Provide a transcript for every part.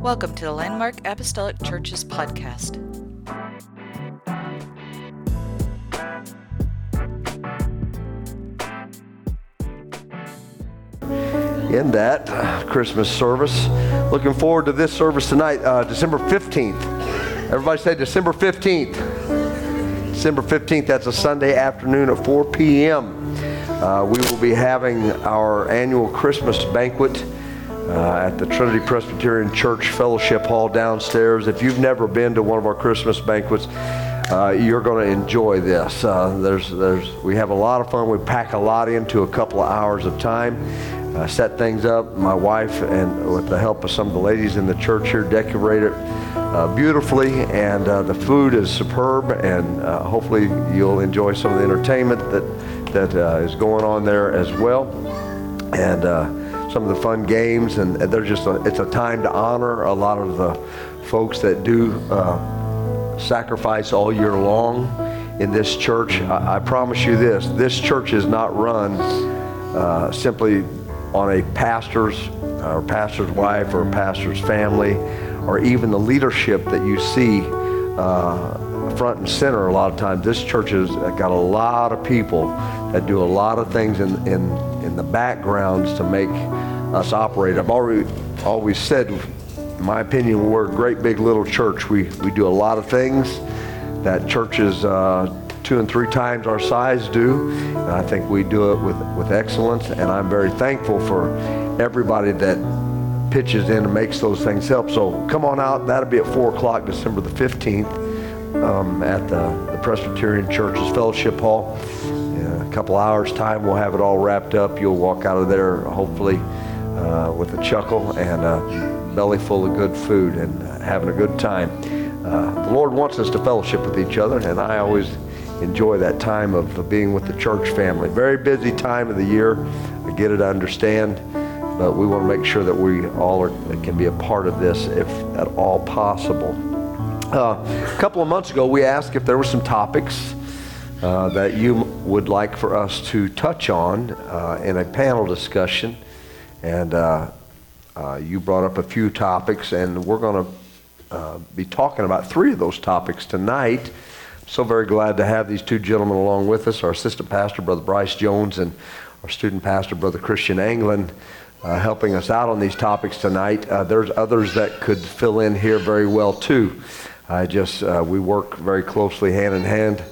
Welcome to the Landmark Apostolic Churches podcast. in that uh, Christmas service. Looking forward to this service tonight, uh, December 15th. Everybody say December 15th. December 15th, that's a Sunday afternoon at 4 p.m. Uh, we will be having our annual Christmas banquet uh, at the Trinity Presbyterian Church Fellowship Hall downstairs. If you've never been to one of our Christmas banquets, uh, you're going to enjoy this. Uh, there's, there's, we have a lot of fun. We pack a lot into a couple of hours of time uh, set things up. My wife, and with the help of some of the ladies in the church here, decorate it uh, beautifully. And uh, the food is superb. And uh, hopefully, you'll enjoy some of the entertainment that that uh, is going on there as well. And uh, some of the fun games. And, there's just a, it's a time to honor a lot of the folks that do sacrifice all year long in this church. I, I, promise you this: this church is not run uh, simply on a pastor's or pastor's wife or pastor's family or even the leadership that you see uh, front and center a lot of times. This church has got a lot of people that do a lot of things in, in, in the backgrounds to make us operate. I've already always said, in my opinion, we're a great big little church. We, we do a lot of things that churches uh, two and three times our size do. And I think we do it with, with excellence. And I'm very thankful for everybody that pitches in and makes those things help. So come on out. That'll be at 4 o'clock, December the 15th, um, at the, the, Presbyterian Church's Fellowship Hall. Couple hours' time, we'll have it all wrapped up. You'll walk out of there, hopefully, uh, with a chuckle and a belly full of good food and having a good time. Uh, the Lord wants us to fellowship with each other, and I always enjoy that time of being with the church family. Very busy time of the year. I get it, I understand, but we want to make sure that we all are, can be a part of this if at all possible. Uh, a couple of months ago, we asked if there were some topics uh, that you would like for us to touch on uh, in a panel discussion. And uh, uh, you brought up a few topics, and we're going to uh, be talking about three of those topics tonight. So very glad to have these two gentlemen along with us our assistant pastor, Brother Bryce Jones, and our student pastor, Brother Christian Anglin, helping us out on these topics tonight. There's others that could fill in here very well too. I just, we work very closely hand in hand.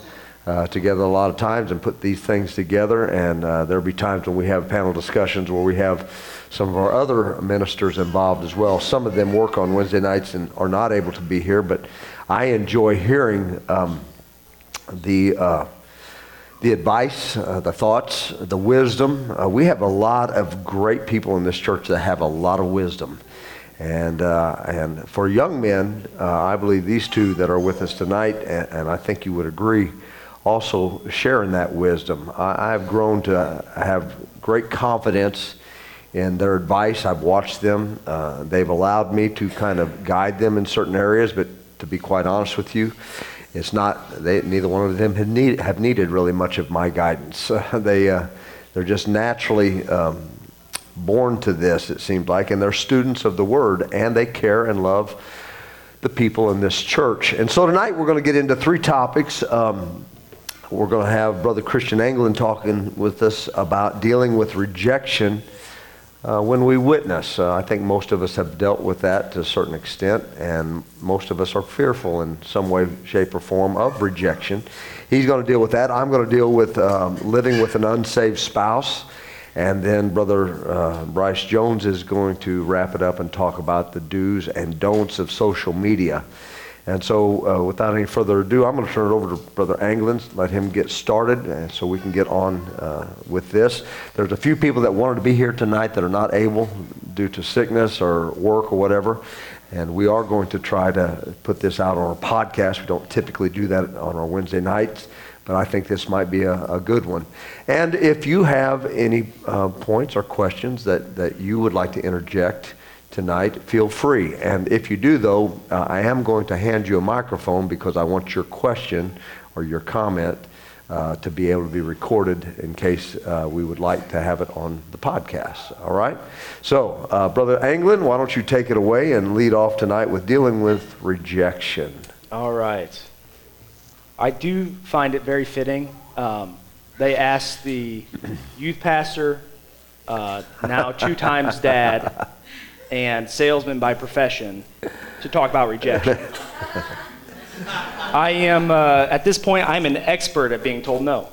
Uh, together a lot of times and put these things together. And uh, there'll be times when we have panel discussions where we have some of our other ministers involved as well. Some of them work on Wednesday nights and are not able to be here, but I enjoy hearing um, the, uh, the advice, uh, the thoughts, the wisdom. Uh, we have a lot of great people in this church that have a lot of wisdom. And, uh, and for young men, uh, I believe these two that are with us tonight, and, and I think you would agree, also sharing that wisdom. I, I've grown to have great confidence in their advice. I've watched them. Uh, they've allowed me to kind of guide them in certain areas, but to be quite honest with you, it's not they neither one of them have, need, have needed really much of my guidance. Uh, they uh, they're just naturally um, born to this. It seems like, and they're students of the Word, and they care and love the people in this church. And so tonight we're going to get into three topics. Um, we're going to have Brother Christian Anglin talking with us about dealing with rejection uh, when we witness. Uh, I think most of us have dealt with that to a certain extent, and most of us are fearful in some way, shape, or form of rejection. He's going to deal with that. I'm going to deal with um, living with an unsaved spouse. And then Brother uh, Bryce Jones is going to wrap it up and talk about the do's and don'ts of social media. And so, uh, without any further ado, I'm going to turn it over to Brother Anglin, let him get started, and so we can get on uh, with this. There's a few people that wanted to be here tonight that are not able due to sickness or work or whatever. And we are going to try to put this out on our podcast. We don't typically do that on our Wednesday nights, but I think this might be a, a good one. And if you have any uh, points or questions that, that you would like to interject, tonight, feel free. And if you do, though, uh, I am going to hand you a microphone because I want your question or your comment uh, to be able to be recorded in case uh, we would like to have it on the podcast. All right? So, uh, Brother Anglin, why don't you take it away and lead off tonight with dealing with rejection? All right. I do find it very fitting. Um, they asked the youth pastor, uh, now two times dad, and salesman by profession to talk about rejection. I am, uh, at this point, I'm an expert at being told no.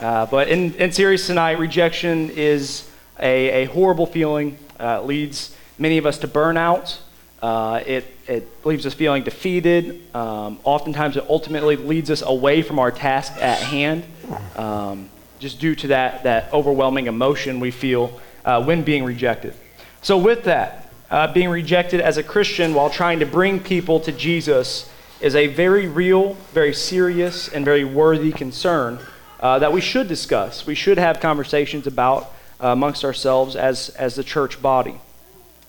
Uh, but in, in serious tonight, rejection is a, a horrible feeling. Uh, leads many of us to burnout. Uh, it, it leaves us feeling defeated. Um, oftentimes, it ultimately leads us away from our task at hand, um, just due to that, that overwhelming emotion we feel uh, when being rejected. So, with that, uh, being rejected as a Christian while trying to bring people to Jesus is a very real, very serious, and very worthy concern uh, that we should discuss. We should have conversations about uh, amongst ourselves as, as the church body.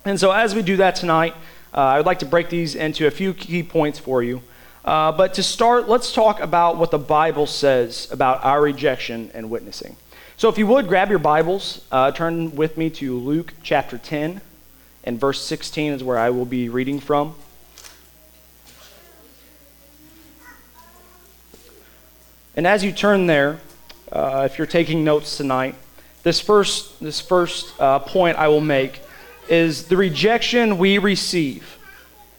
And so, as we do that tonight, uh, I would like to break these into a few key points for you. Uh, but to start, let's talk about what the Bible says about our rejection and witnessing. So, if you would, grab your Bibles, uh, turn with me to Luke chapter 10, and verse 16 is where I will be reading from. And as you turn there, uh, if you're taking notes tonight, this first, this first uh, point I will make is the rejection we receive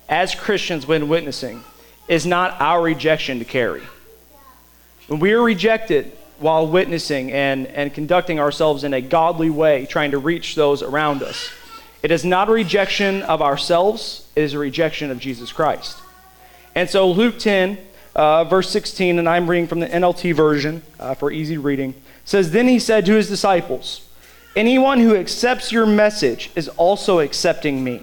as Christians when witnessing is not our rejection to carry. When we are rejected while witnessing and, and conducting ourselves in a godly way, trying to reach those around us, it is not a rejection of ourselves, it is a rejection of Jesus Christ. And so, Luke 10, uh, verse 16, and I'm reading from the NLT version uh, for easy reading, says, Then he said to his disciples, Anyone who accepts your message is also accepting me.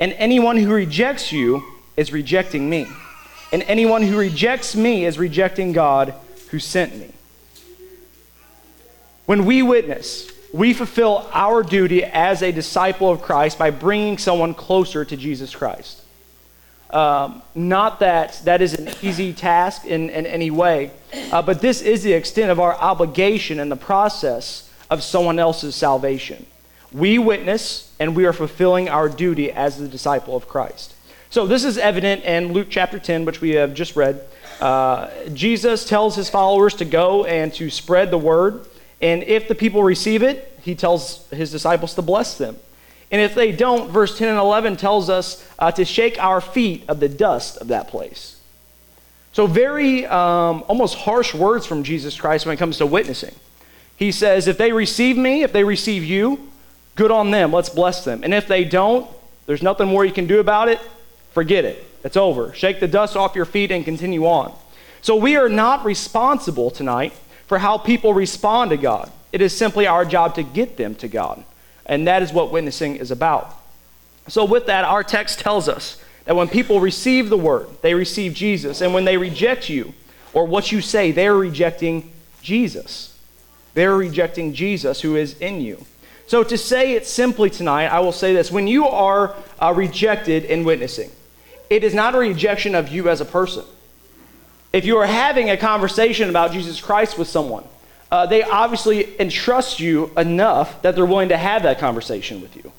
And anyone who rejects you is rejecting me. And anyone who rejects me is rejecting God who sent me. When we witness, we fulfill our duty as a disciple of Christ by bringing someone closer to Jesus Christ. Um, not that that is an easy task in, in any way, uh, but this is the extent of our obligation in the process of someone else's salvation. We witness and we are fulfilling our duty as the disciple of Christ. So, this is evident in Luke chapter 10, which we have just read. Uh, Jesus tells his followers to go and to spread the word. And if the people receive it, he tells his disciples to bless them. And if they don't, verse 10 and 11 tells us uh, to shake our feet of the dust of that place. So, very um, almost harsh words from Jesus Christ when it comes to witnessing. He says, if they receive me, if they receive you, good on them. Let's bless them. And if they don't, there's nothing more you can do about it. Forget it. It's over. Shake the dust off your feet and continue on. So we are not responsible tonight for how people respond to God. It is simply our job to get them to God. And that is what witnessing is about. So, with that, our text tells us that when people receive the word, they receive Jesus. And when they reject you or what you say, they're rejecting Jesus. They're rejecting Jesus who is in you. So, to say it simply tonight, I will say this when you are uh, rejected in witnessing, it is not a rejection of you as a person. If you are having a conversation about Jesus Christ with someone, uh, they obviously entrust you enough that they're willing to have that conversation with you.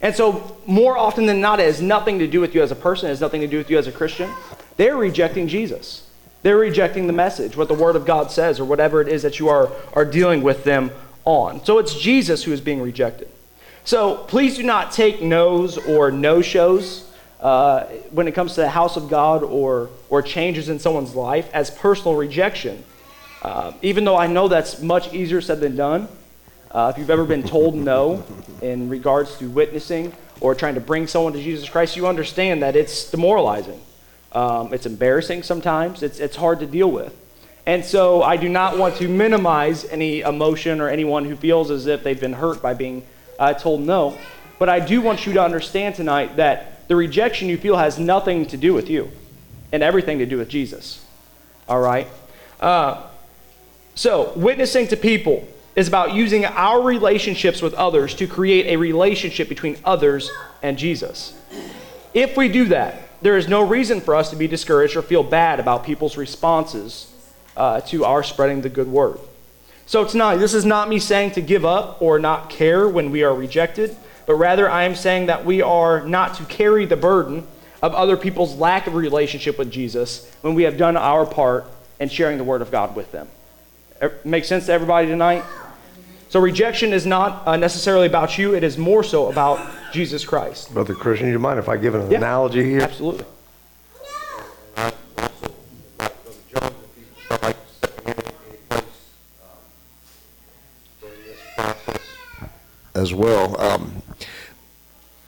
And so, more often than not, it has nothing to do with you as a person, it has nothing to do with you as a Christian. They're rejecting Jesus. They're rejecting the message, what the Word of God says, or whatever it is that you are, are dealing with them on. So it's Jesus who is being rejected. So please do not take no's or no shows uh, when it comes to the house of God or, or changes in someone's life as personal rejection. Uh, even though I know that's much easier said than done, uh, if you've ever been told no in regards to witnessing or trying to bring someone to Jesus Christ, you understand that it's demoralizing. Um, it's embarrassing sometimes. It's, it's hard to deal with. And so I do not want to minimize any emotion or anyone who feels as if they've been hurt by being uh, told no. But I do want you to understand tonight that the rejection you feel has nothing to do with you and everything to do with Jesus. All right? Uh, so, witnessing to people is about using our relationships with others to create a relationship between others and Jesus. If we do that, there is no reason for us to be discouraged or feel bad about people's responses uh, to our spreading the good word. So tonight, this is not me saying to give up or not care when we are rejected, but rather I am saying that we are not to carry the burden of other people's lack of relationship with Jesus when we have done our part in sharing the word of God with them. Make sense to everybody tonight? So rejection is not uh, necessarily about you, it is more so about Jesus Christ. Brother Christian, you mind if I give an Yeah. analogy here? Absolutely. as well. Um,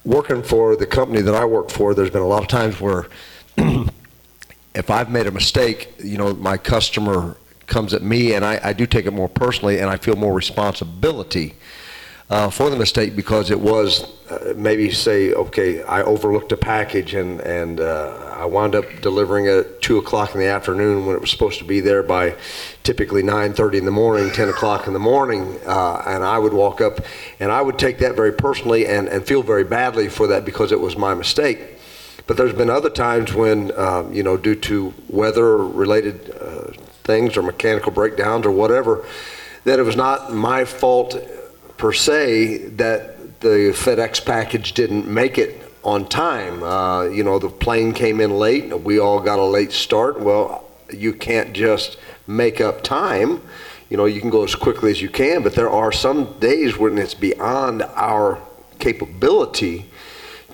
working for the company that I work for, there's been a lot of times where if I've made a mistake, you know, my customer comes at me and I, I do take it more personally and I feel more responsibility uh, for the mistake because it was uh, maybe say, okay, I overlooked a package and, and uh, I wound up delivering it at 2 o'clock in the afternoon when it was supposed to be there by typically 9.30 in the morning, 10 o'clock in the morning. Uh, and I would walk up and I would take that very personally and, and feel very badly for that because it was my mistake. But there's been other times when, um, you know, due to weather-related uh, things or mechanical breakdowns or whatever, that it was not my fault per se that the FedEx package didn't make it on time. Uh, you know, the plane came in late. We all got a late start. Well, you can't just make up time. You know, you can go as quickly as you can, but there are some days when it's beyond our capability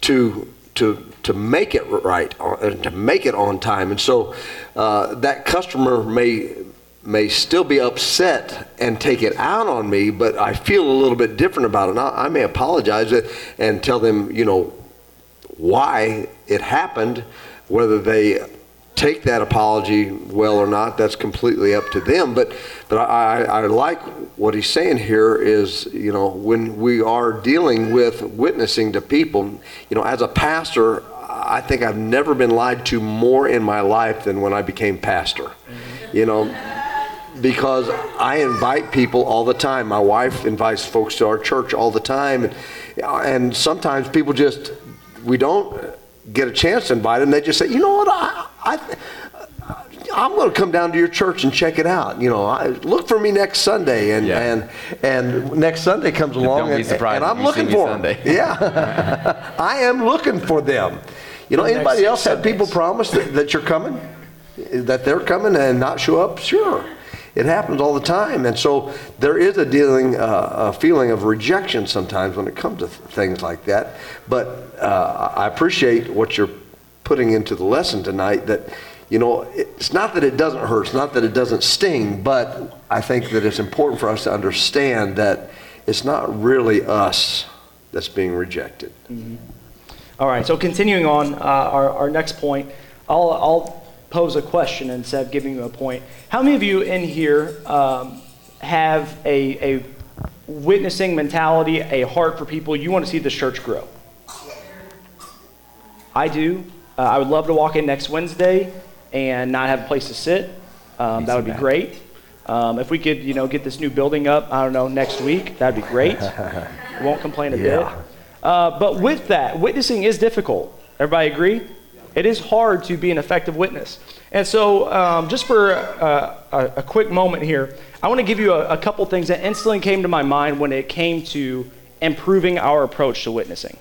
to to to make it right uh, and to make it on time. And so uh, that customer may may still be upset and take it out on me, but I feel a little bit different about it. Now, I may apologize and tell them, you know, why it happened, whether they take that apology well or not, that's completely up to them. But, but I, I like what he's saying here is, you know, when we are dealing with witnessing to people, you know, as a pastor, I think I've never been lied to more in my life than when I became pastor. You know, because I invite people all the time. My wife invites folks to our church all the time, and, and sometimes people just we don't get a chance to invite them. They just say, you know what, I, I I'm going to come down to your church and check it out. You know, I, look for me next Sunday, and yeah. and and next Sunday comes along, and, and, I'm looking for them. Yeah, I am looking for them. You know, anybody else have people promise that, that you're coming, that they're coming and not show up? Sure. It happens all the time. And so there is a dealing, uh, a feeling of rejection sometimes when it comes to th- things like that. But uh, I appreciate what you're putting into the lesson tonight that, you know, it's not that it doesn't hurt, it's not that it doesn't sting, but I think that it's important for us to understand that it's not really us that's being rejected. Mm-hmm. All right, so continuing on, uh, our, our next point, I'll, I'll pose a question instead of giving you a point. How many of you in here um, have a, a witnessing mentality, a heart for people? You want to see the church grow? I do. Uh, I would love to walk in next Wednesday and not have a place to sit. Um, that would be great. Um, if we could, you know, get this new building up, I don't know, next week, that'd be great. Won't complain a yeah. bit. Uh, but with that, witnessing is difficult. Everybody agree? It is hard to be an effective witness. And so, um, just for a, a, a, quick moment here, I want to give you a, a couple things that instantly came to my mind when it came to improving our approach to witnessing.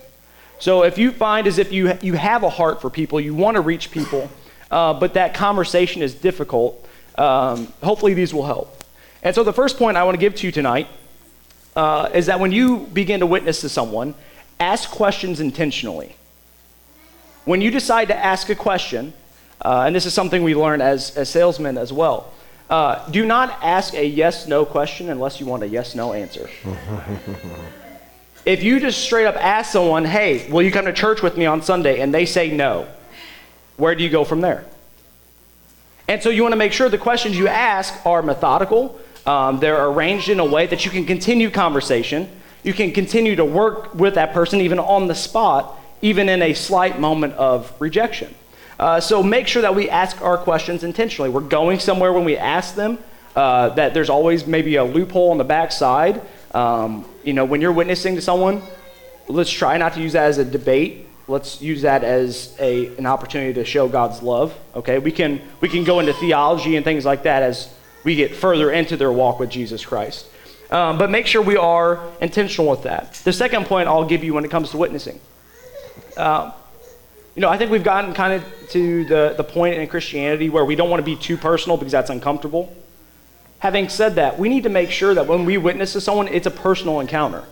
So, if you find as if you, you have a heart for people, you want to reach people, uh, but that conversation is difficult, um, hopefully these will help. And so, the first point I want to give to you tonight uh, is that when you begin to witness to someone, ask questions intentionally when you decide to ask a question, uh, and this is something we learn as, as salesmen as well, uh, do not ask a yes no question unless you want a yes no answer. if you just straight up ask someone, hey, will you come to church with me on Sunday, and they say no, where do you go from there? And so you want to make sure the questions you ask are methodical, um, they're arranged in a way that you can continue conversation, you can continue to work with that person even on the spot even in a slight moment of rejection. Uh, so make sure that we ask our questions intentionally. We're going somewhere when we ask them, uh, that there's always maybe a loophole on the backside. Um, you know, when you're witnessing to someone, let's try not to use that as a debate. Let's use that as a, an opportunity to show God's love. Okay, we can we can go into theology and things like that as we get further into their walk with Jesus Christ. Um, but make sure we are intentional with that. The second point I'll give you when it comes to witnessing. Um, you know, I think we've gotten kind of to the, the point in Christianity where we don't want to be too personal because that's uncomfortable. Having said that, we need to make sure that when we witness to someone, it's a personal encounter.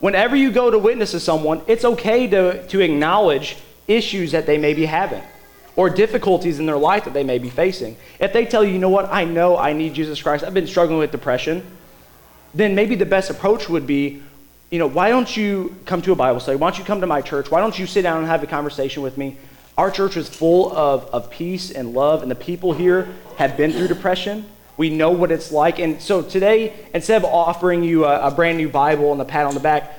Whenever you go to witness to someone, it's okay to, to acknowledge issues that they may be having or difficulties in their life that they may be facing. If they tell you, you know what, I know I need Jesus Christ, I've been struggling with depression, then maybe the best approach would be, you know, why don't you come to a Bible study? Why don't you come to my church? Why don't you sit down and have a conversation with me? Our church is full of, of peace and love, and the people here have been through depression. We know what it's like. And so today, instead of offering you a, a brand new Bible and a pat on the back,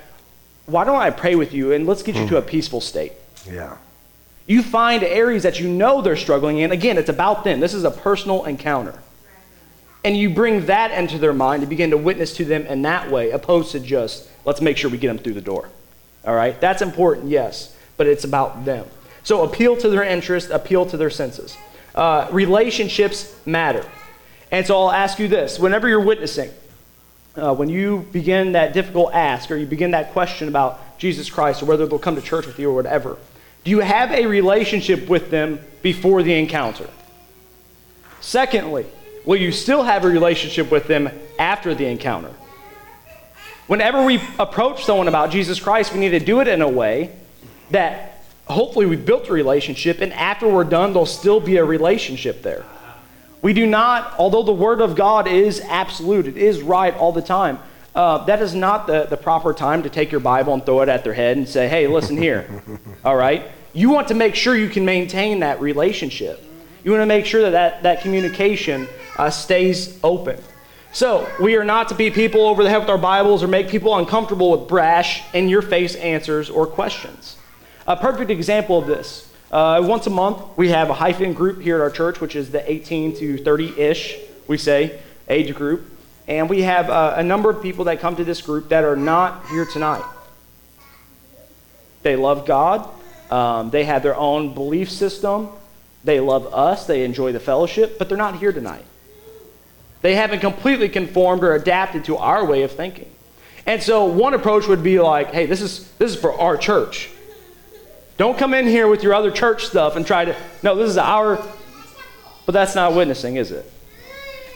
why don't I pray with you and let's get you to a peaceful state? Yeah. You find areas that you know they're struggling in. Again, it's about them. This is a personal encounter. And you bring that into their mind and begin to witness to them in that way, opposed to just, let's make sure we get them through the door. All right? That's important, yes, but it's about them. So appeal to their interest, appeal to their senses. Uh, relationships matter. And so I'll ask you this whenever you're witnessing, uh, when you begin that difficult ask or you begin that question about Jesus Christ or whether they'll come to church with you or whatever, do you have a relationship with them before the encounter? Secondly, will you still have a relationship with them after the encounter? Whenever we approach someone about Jesus Christ, we need to do it in a way that hopefully we've built a relationship, and after we're done, there'll still be a relationship there. We do not, although the Word of God is absolute, it is right all the time, uh, that is not the, the proper time to take your Bible and throw it at their head and say, hey, listen here. all right? You want to make sure you can maintain that relationship. You want to make sure that that, that communication uh, stays open. So, we are not to be people over the head with our Bibles or make people uncomfortable with brash, in your face answers or questions. A perfect example of this uh, once a month, we have a hyphen group here at our church, which is the 18 to 30 ish, we say, age group. And we have uh, a number of people that come to this group that are not here tonight. They love God, um, they have their own belief system, they love us, they enjoy the fellowship, but they're not here tonight. They haven't completely conformed or adapted to our way of thinking. And so one approach would be like, hey, this is, this is for our church. Don't come in here with your other church stuff and try to, no, this is our, but that's not witnessing, is it?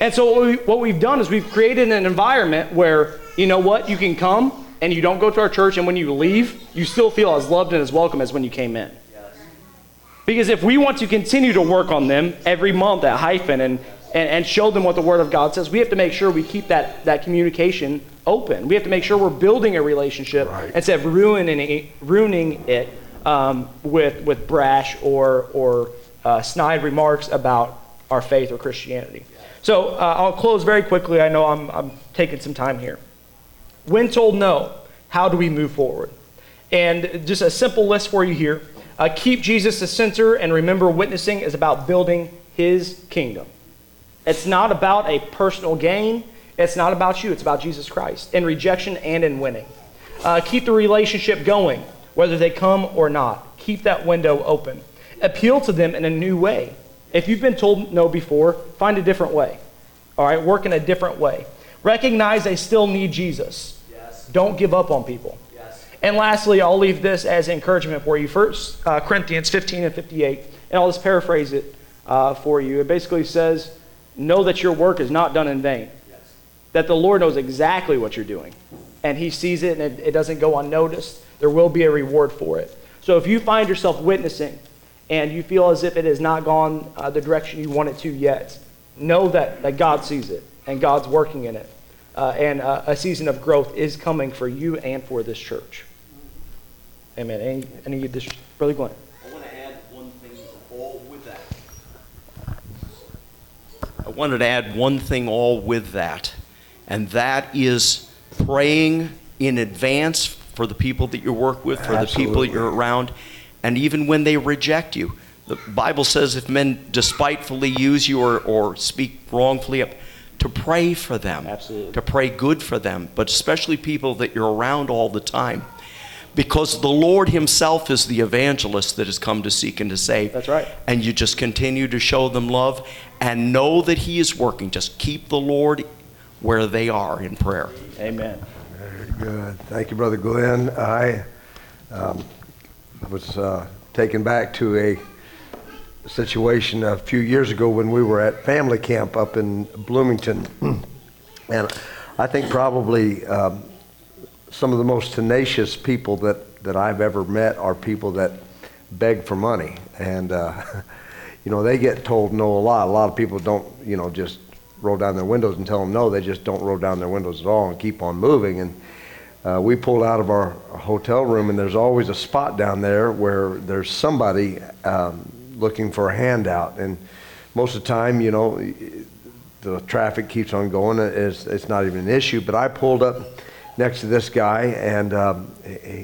And so what, we, what we've done is we've created an environment where, you know what, you can come and you don't go to our church, and when you leave, you still feel as loved and as welcome as when you came in. Because if we want to continue to work on them every month at Hyphen and, and, and show them what the Word of God says, we have to make sure we keep that, that communication open. We have to make sure we're building a relationship right. instead of ruining it, ruining it um, with, with brash or, or uh, snide remarks about our faith or Christianity. So uh, I'll close very quickly. I know I'm, I'm taking some time here. When told no, how do we move forward? And just a simple list for you here. Uh, keep Jesus the center and remember witnessing is about building his kingdom. It's not about a personal gain. It's not about you. It's about Jesus Christ in rejection and in winning. Uh, keep the relationship going whether they come or not. Keep that window open. Appeal to them in a new way. If you've been told no before, find a different way. All right, work in a different way. Recognize they still need Jesus. Yes. Don't give up on people. Yes. And lastly, I'll leave this as encouragement for you. First uh, Corinthians 15 and 58, and I'll just paraphrase it uh, for you. It basically says, Know that your work is not done in vain, yes. that the Lord knows exactly what you're doing, and He sees it and it, it doesn't go unnoticed there will be a reward for it. So if you find yourself witnessing and you feel as if it has not gone uh, the direction you want it to yet, know that, that God sees it and God's working in it. Uh, and uh, a season of growth is coming for you and for this church. Amen. Any, any this, Brother Glenn? I want to add one thing all with that. I wanted to add one thing all with that, and that is praying in advance for the people that you work with, for Absolutely. the people that you're around, and even when they reject you. The Bible says if men despitefully use you or, or speak wrongfully, to pray for them, Absolutely. to pray good for them, but especially people that you're around all the time. Because the Lord Himself is the evangelist that has come to seek and to save. That's right. And you just continue to show them love and know that He is working. Just keep the Lord where they are in prayer. Amen. Very good. Thank you, Brother Glenn. I um, was uh, taken back to a situation a few years ago when we were at family camp up in Bloomington. and I think probably um, some of the most tenacious people that, that I've ever met are people that beg for money. And, uh, you know, they get told no a lot. A lot of people don't, you know, just roll down their windows and tell them no. They just don't roll down their windows at all and keep on moving. And uh, we pulled out of our hotel room, and there's always a spot down there where there's somebody um, looking for a handout. And most of the time, you know, the traffic keeps on going. It's, it's not even an issue. But I pulled up next to this guy, and um,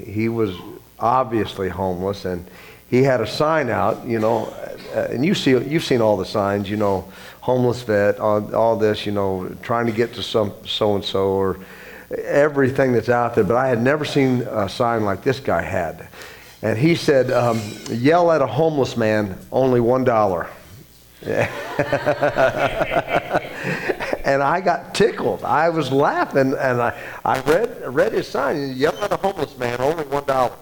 he was obviously homeless, and he had a sign out, you know, uh, and you see, you've seen all the signs, you know, homeless vet, all, all this, you know, trying to get to some so and so, or everything that's out there. But I had never seen a sign like this guy had, and he said, um, "Yell at a homeless man, only one dollar." and I got tickled. I was laughing, and I, I read read his sign. Yell at a homeless man, only one dollar.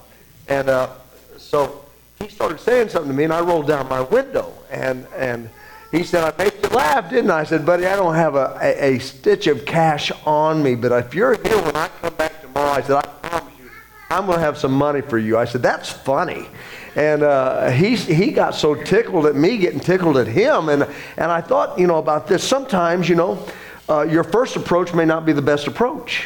And uh, so he started saying something to me, and I rolled down my window, and and he said, "I made you laugh, didn't I?" I said, "Buddy, I don't have a, a, a stitch of cash on me, but if you're here when I come back tomorrow, I said, I promise you, I'm going to have some money for you." I said, "That's funny." And uh, he, he got so tickled at me getting tickled at him. And, and I thought, you know, about this. Sometimes, you know, uh, your first approach may not be the best approach.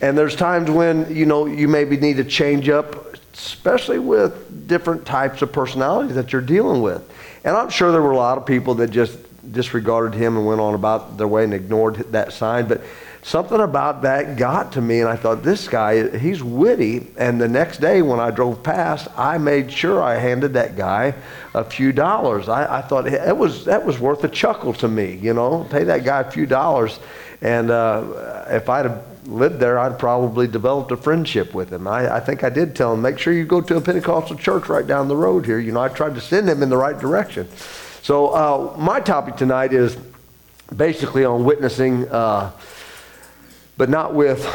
And there's times when, you know, you maybe need to change up, especially with different types of personalities that you're dealing with. And I'm sure there were a lot of people that just disregarded him and went on about their way and ignored that sign. But something about that got to me, and I thought, this guy, he's witty. And the next day when I drove past, I made sure I handed that guy a few dollars. I, I thought that was, that was worth a chuckle to me, you know, pay that guy a few dollars. And uh, if I'd have lived there, I'd probably developed a friendship with him. I, I think I did tell him, make sure you go to a Pentecostal church right down the road here. You know, I tried to send him in the right direction. So uh, my topic tonight is basically on witnessing. Uh, but not with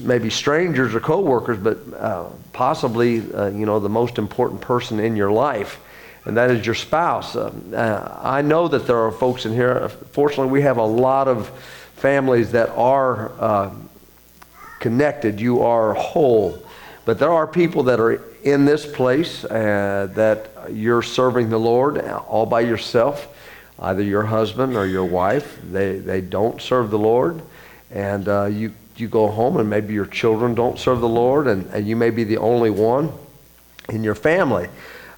maybe strangers or coworkers, but uh, possibly uh, you know the most important person in your life, and that is your spouse. Uh, uh, I know that there are folks in here. Fortunately, we have a lot of families that are uh, connected. You are whole, but there are people that are in this place uh, that you're serving the Lord all by yourself. Either your husband or your wife, they, they don't serve the Lord and uh, you, you go home and maybe your children don't serve the Lord, and, and you may be the only one in your family.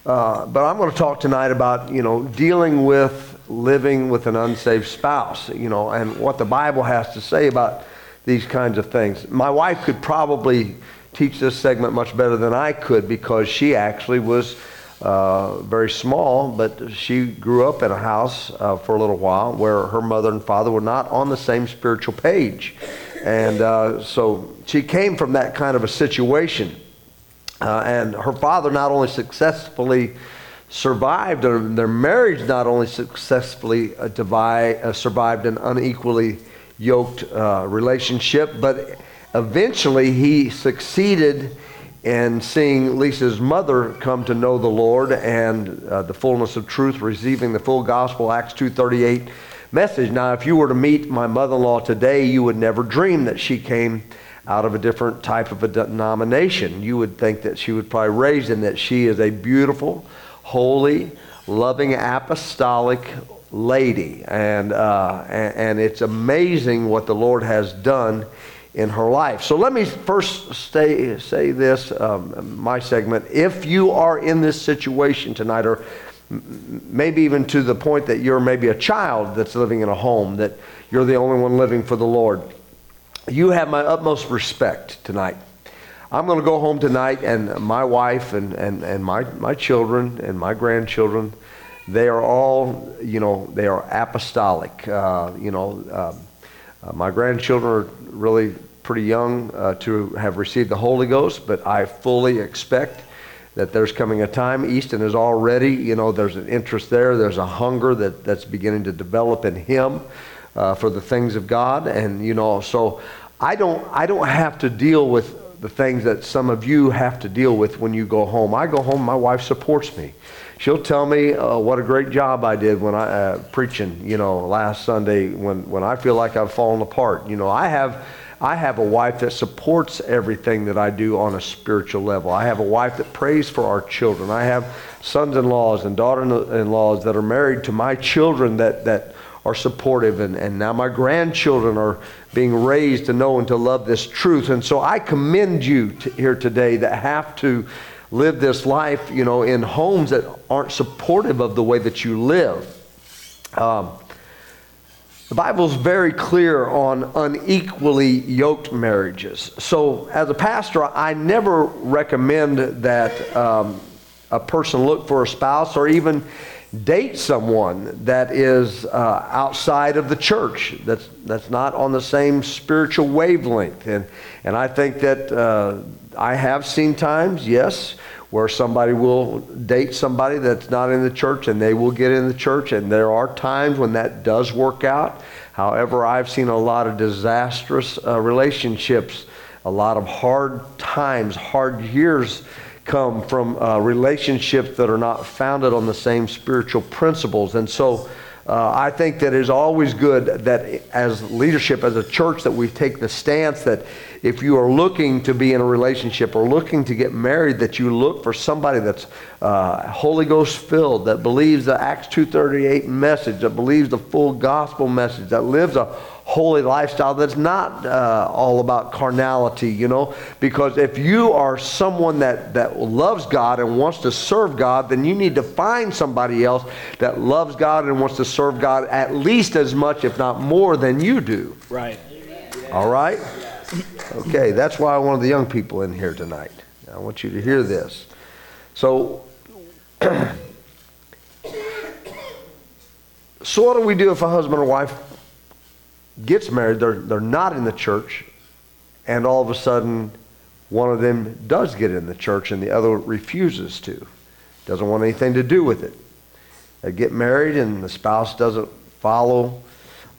Uh, but I'm going to talk tonight about, you know, dealing with living with an unsaved spouse, you know, and what the Bible has to say about these kinds of things. My wife could probably teach this segment much better than I could because she actually was uh, very small, but she grew up in a house uh, for a little while where her mother and father were not on the same spiritual page. And uh, so she came from that kind of a situation. Uh, and her father not only successfully survived, their marriage not only successfully uh, divide, survived an unequally yoked relationship, but eventually he succeeded and seeing Lisa's mother come to know the Lord and uh, the fullness of truth, receiving the full gospel, Acts 2.38 message. Now, if you were to meet my mother-in-law today, you would never dream that she came out of a different type of a denomination. You would think that she was probably raised in that she is a beautiful, holy, loving apostolic lady. And, uh, and, and it's amazing what the Lord has done in her life. So let me first stay, say this, um, my segment. If you are in this situation tonight, or maybe even to the point that you're maybe a child that's living in a home, that you're the only one living for the Lord, you have my utmost respect tonight. I'm going to go home tonight, and my wife and, and, and my, my children and my grandchildren, they are all, you know, they are apostolic. Uh, you know, um, uh, my grandchildren are really pretty young uh, to have received the Holy Ghost, but I fully expect that there's coming a time. Easton is already, you know, there's an interest there. There's a hunger that, that's beginning to develop in him uh, for the things of God. And, you know, so I don't, I don't have to deal with the things that some of you have to deal with when you go home. I go home, my wife supports me. She'll tell me uh, what a great job I did when I uh, preaching, you know, last Sunday when, when I feel like I've fallen apart. You know, I have I have a wife that supports everything that I do on a spiritual level. I have a wife that prays for our children. I have sons-in-laws and daughter-in-laws that are married to my children that, that are supportive. And, and now my grandchildren are being raised to know and to love this truth. And so I commend you to, here today that have to live this life, you know, in homes that aren't supportive of the way that you live. Um, the Bible's very clear on unequally yoked marriages. So, as a pastor, I never recommend that um, a person look for a spouse or even date someone that is uh, outside of the church, that's, that's not on the same spiritual wavelength. And, and I think that uh, I have seen times, yes, where somebody will date somebody that's not in the church and they will get in the church. And there are times when that does work out. However, I've seen a lot of disastrous uh, relationships, a lot of hard times, hard years come from uh, relationships that are not founded on the same spiritual principles. And so, uh, I think that it is always good that as leadership, as a church, that we take the stance that if you are looking to be in a relationship or looking to get married, that you look for somebody that's uh, Holy Ghost filled, that believes the Acts 2.38 message, that believes the full gospel message, that lives a holy lifestyle that's not uh, all about carnality, you know. Because if you are someone that, that loves God and wants to serve God, then you need to find somebody else that loves God and wants to serve God at least as much, if not more, than you do. Right. All right? Okay, that's why I wanted the young people in here tonight. I want you to hear this. So, so what do we do if a husband or wife gets married, they're, they're not in the church, and all of a sudden one of them does get in the church and the other refuses to, doesn't want anything to do with it. They get married and the spouse doesn't follow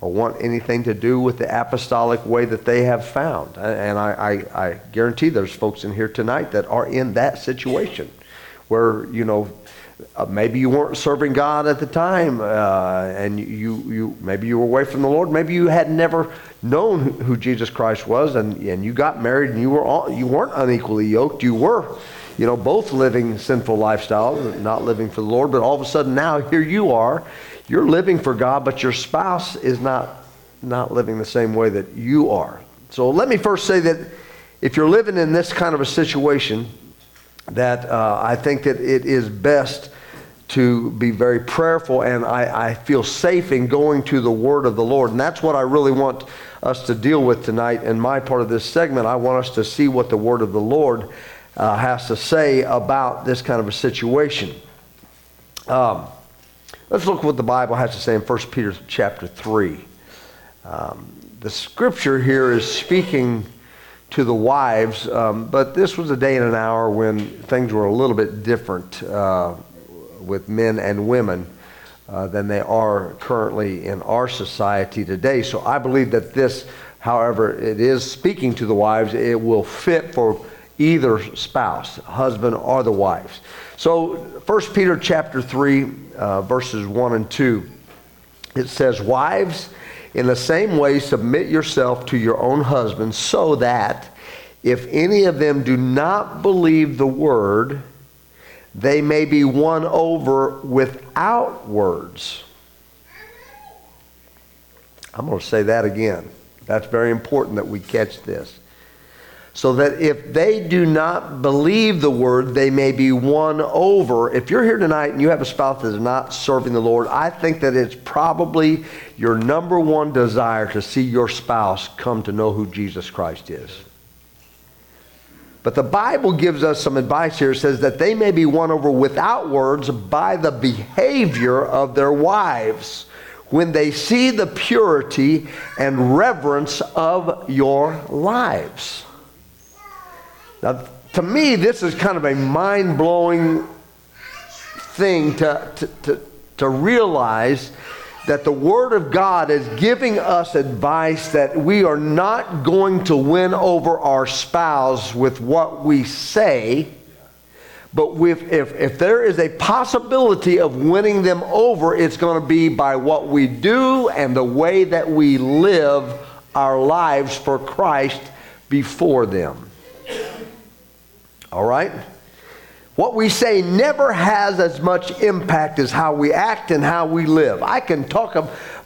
or want anything to do with the apostolic way that they have found. And I, I, I guarantee there's folks in here tonight that are in that situation where, you know, uh, maybe you weren't serving God at the time, uh, and you, you maybe you were away from the Lord. Maybe you had never known who, Jesus Christ was, and, and you got married, and you were all, you weren't unequally yoked. You were, you know, both living sinful lifestyles, not living for the Lord. But all of a sudden, now here you are, you're living for God, but your spouse is not not living the same way that you are. So let me first say that if you're living in this kind of a situation, that uh, I think that it is best to be very prayerful, and I, I, feel safe in going to the Word of the Lord. And that's what I really want us to deal with tonight. In my part of this segment, I want us to see what the Word of the Lord uh, has to say about this kind of a situation. Um, let's look what the Bible has to say in 1 Peter chapter 3. Um, the scripture here is speaking to the wives, um, but this was a day and an hour when things were a little bit different uh, with men and women uh, than they are currently in our society today. So I believe that this, however, it is speaking to the wives, it will fit for either spouse, husband or the wives. So 1 Peter chapter 3, uh, verses 1 and 2, it says, Wives, in the same way, submit yourself to your own husbands, so that if any of them do not believe the word, they may be won over without words. I'm going to say that again. That's very important that we catch this so that if they do not believe the word, they may be won over. If you're here tonight and you have a spouse that is not serving the Lord, I think that it's probably your number one desire to see your spouse come to know who Jesus Christ is. But the Bible gives us some advice here. It says that they may be won over without words by the behavior of their wives when they see the purity and reverence of your lives. Now, to me, this is kind of a mind blowing thing to, to, to, to realize that the Word of God is giving us advice that we are not going to win over our spouse with what we say, but if, if there is a possibility of winning them over, it's going to be by what we do and the way that we live our lives for Christ before them. All right? What we say never has as much impact as how we act and how we live. I can talk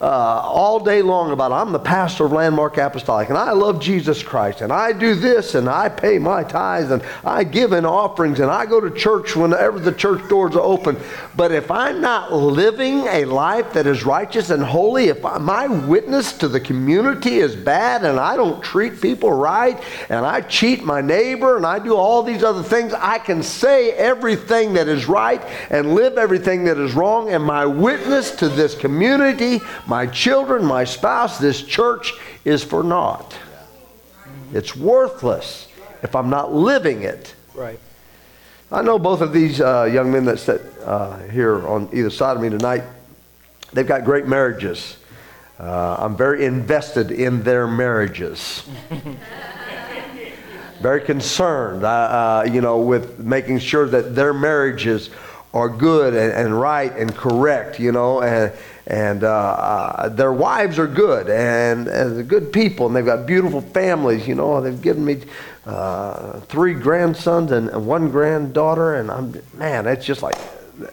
uh, all day long about I'm the pastor of Landmark Apostolic and I love Jesus Christ and I do this and I pay my tithes and I give in offerings and I go to church whenever the church doors are open. But if I'm not living a life that is righteous and holy, if my witness to the community is bad and I don't treat people right and I cheat my neighbor and I do all these other things, I can say everything that is right and live everything that is wrong. And my witness to this community, my children, my spouse, this church is for naught. It's worthless if I'm not living it. Right. I know both of these uh, young men that sit uh, here on either side of me tonight. They've got great marriages. Uh, I'm very invested in their marriages. very concerned, uh, uh, you know, with making sure that their marriages are good and, and right and correct, you know, and and uh, uh, their wives are good and, and they're good people and they've got beautiful families, you know. They've given me uh, three grandsons and, and one granddaughter, and I'm man, it's just like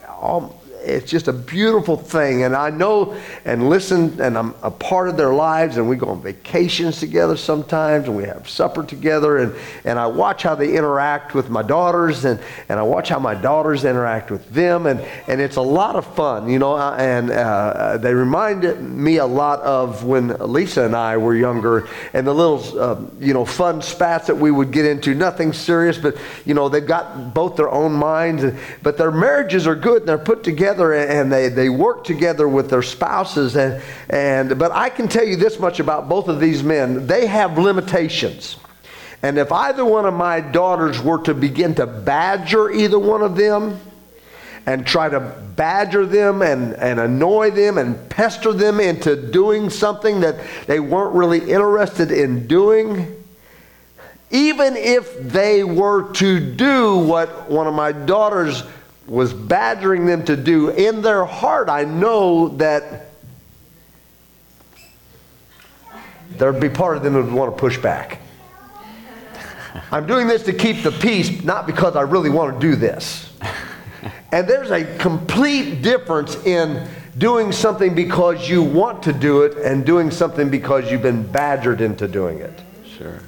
all it's just a beautiful thing. And I know and listen, and I'm a part of their lives, and we go on vacations together sometimes, and we have supper together, and, and I watch how they interact with my daughters, and, and I watch how my daughters interact with them, and, and it's a lot of fun, you know, and uh, they remind me a lot of when Lisa and I were younger, and the little, uh, you know, fun spats that we would get into, nothing serious, but, you know, they've got both their own minds, and, but their marriages are good, and they're put together together and they, they work together with their spouses. And, and, but I can tell you this much about both of these men they have limitations. And if either one of my daughters were to begin to badger either one of them, and try to badger them and, and annoy them and pester them into doing something that they weren't really interested in doing, even if they were to do what one of my daughters was badgering them to do, in their heart, I know that there'd be part of them that would want to push back. I'm doing this to keep the peace, not because I really want to do this. And there's a complete difference in doing something because you want to do it and doing something because you've been badgered into doing it. Sure.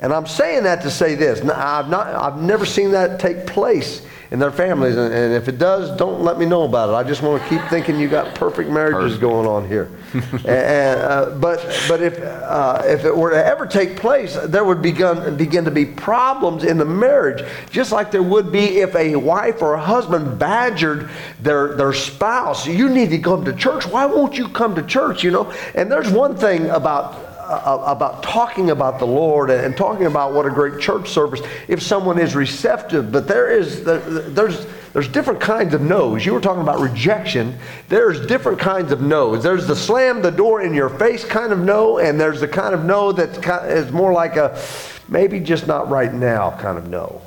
And I'm saying that to say this. I've, not, I've never seen that take place in their families. And, and, if it does, don't let me know about it. I just want to keep thinking you got perfect marriages perfect. going on here. and, uh, but but if uh, if it were to ever take place, there would begin begin to be problems in the marriage, just like there would be if a wife or a husband badgered their their spouse. You need to come to church. Why won't you come to church? You know. And there's one thing about uh, about talking about the Lord and talking about what a great church service if someone is receptive. But there is there's there's different kinds of no's. You were talking about rejection. There's different kinds of no's. There's the slam the door in your face kind of no, and there's the kind of no that is more like a maybe just not right now kind of no.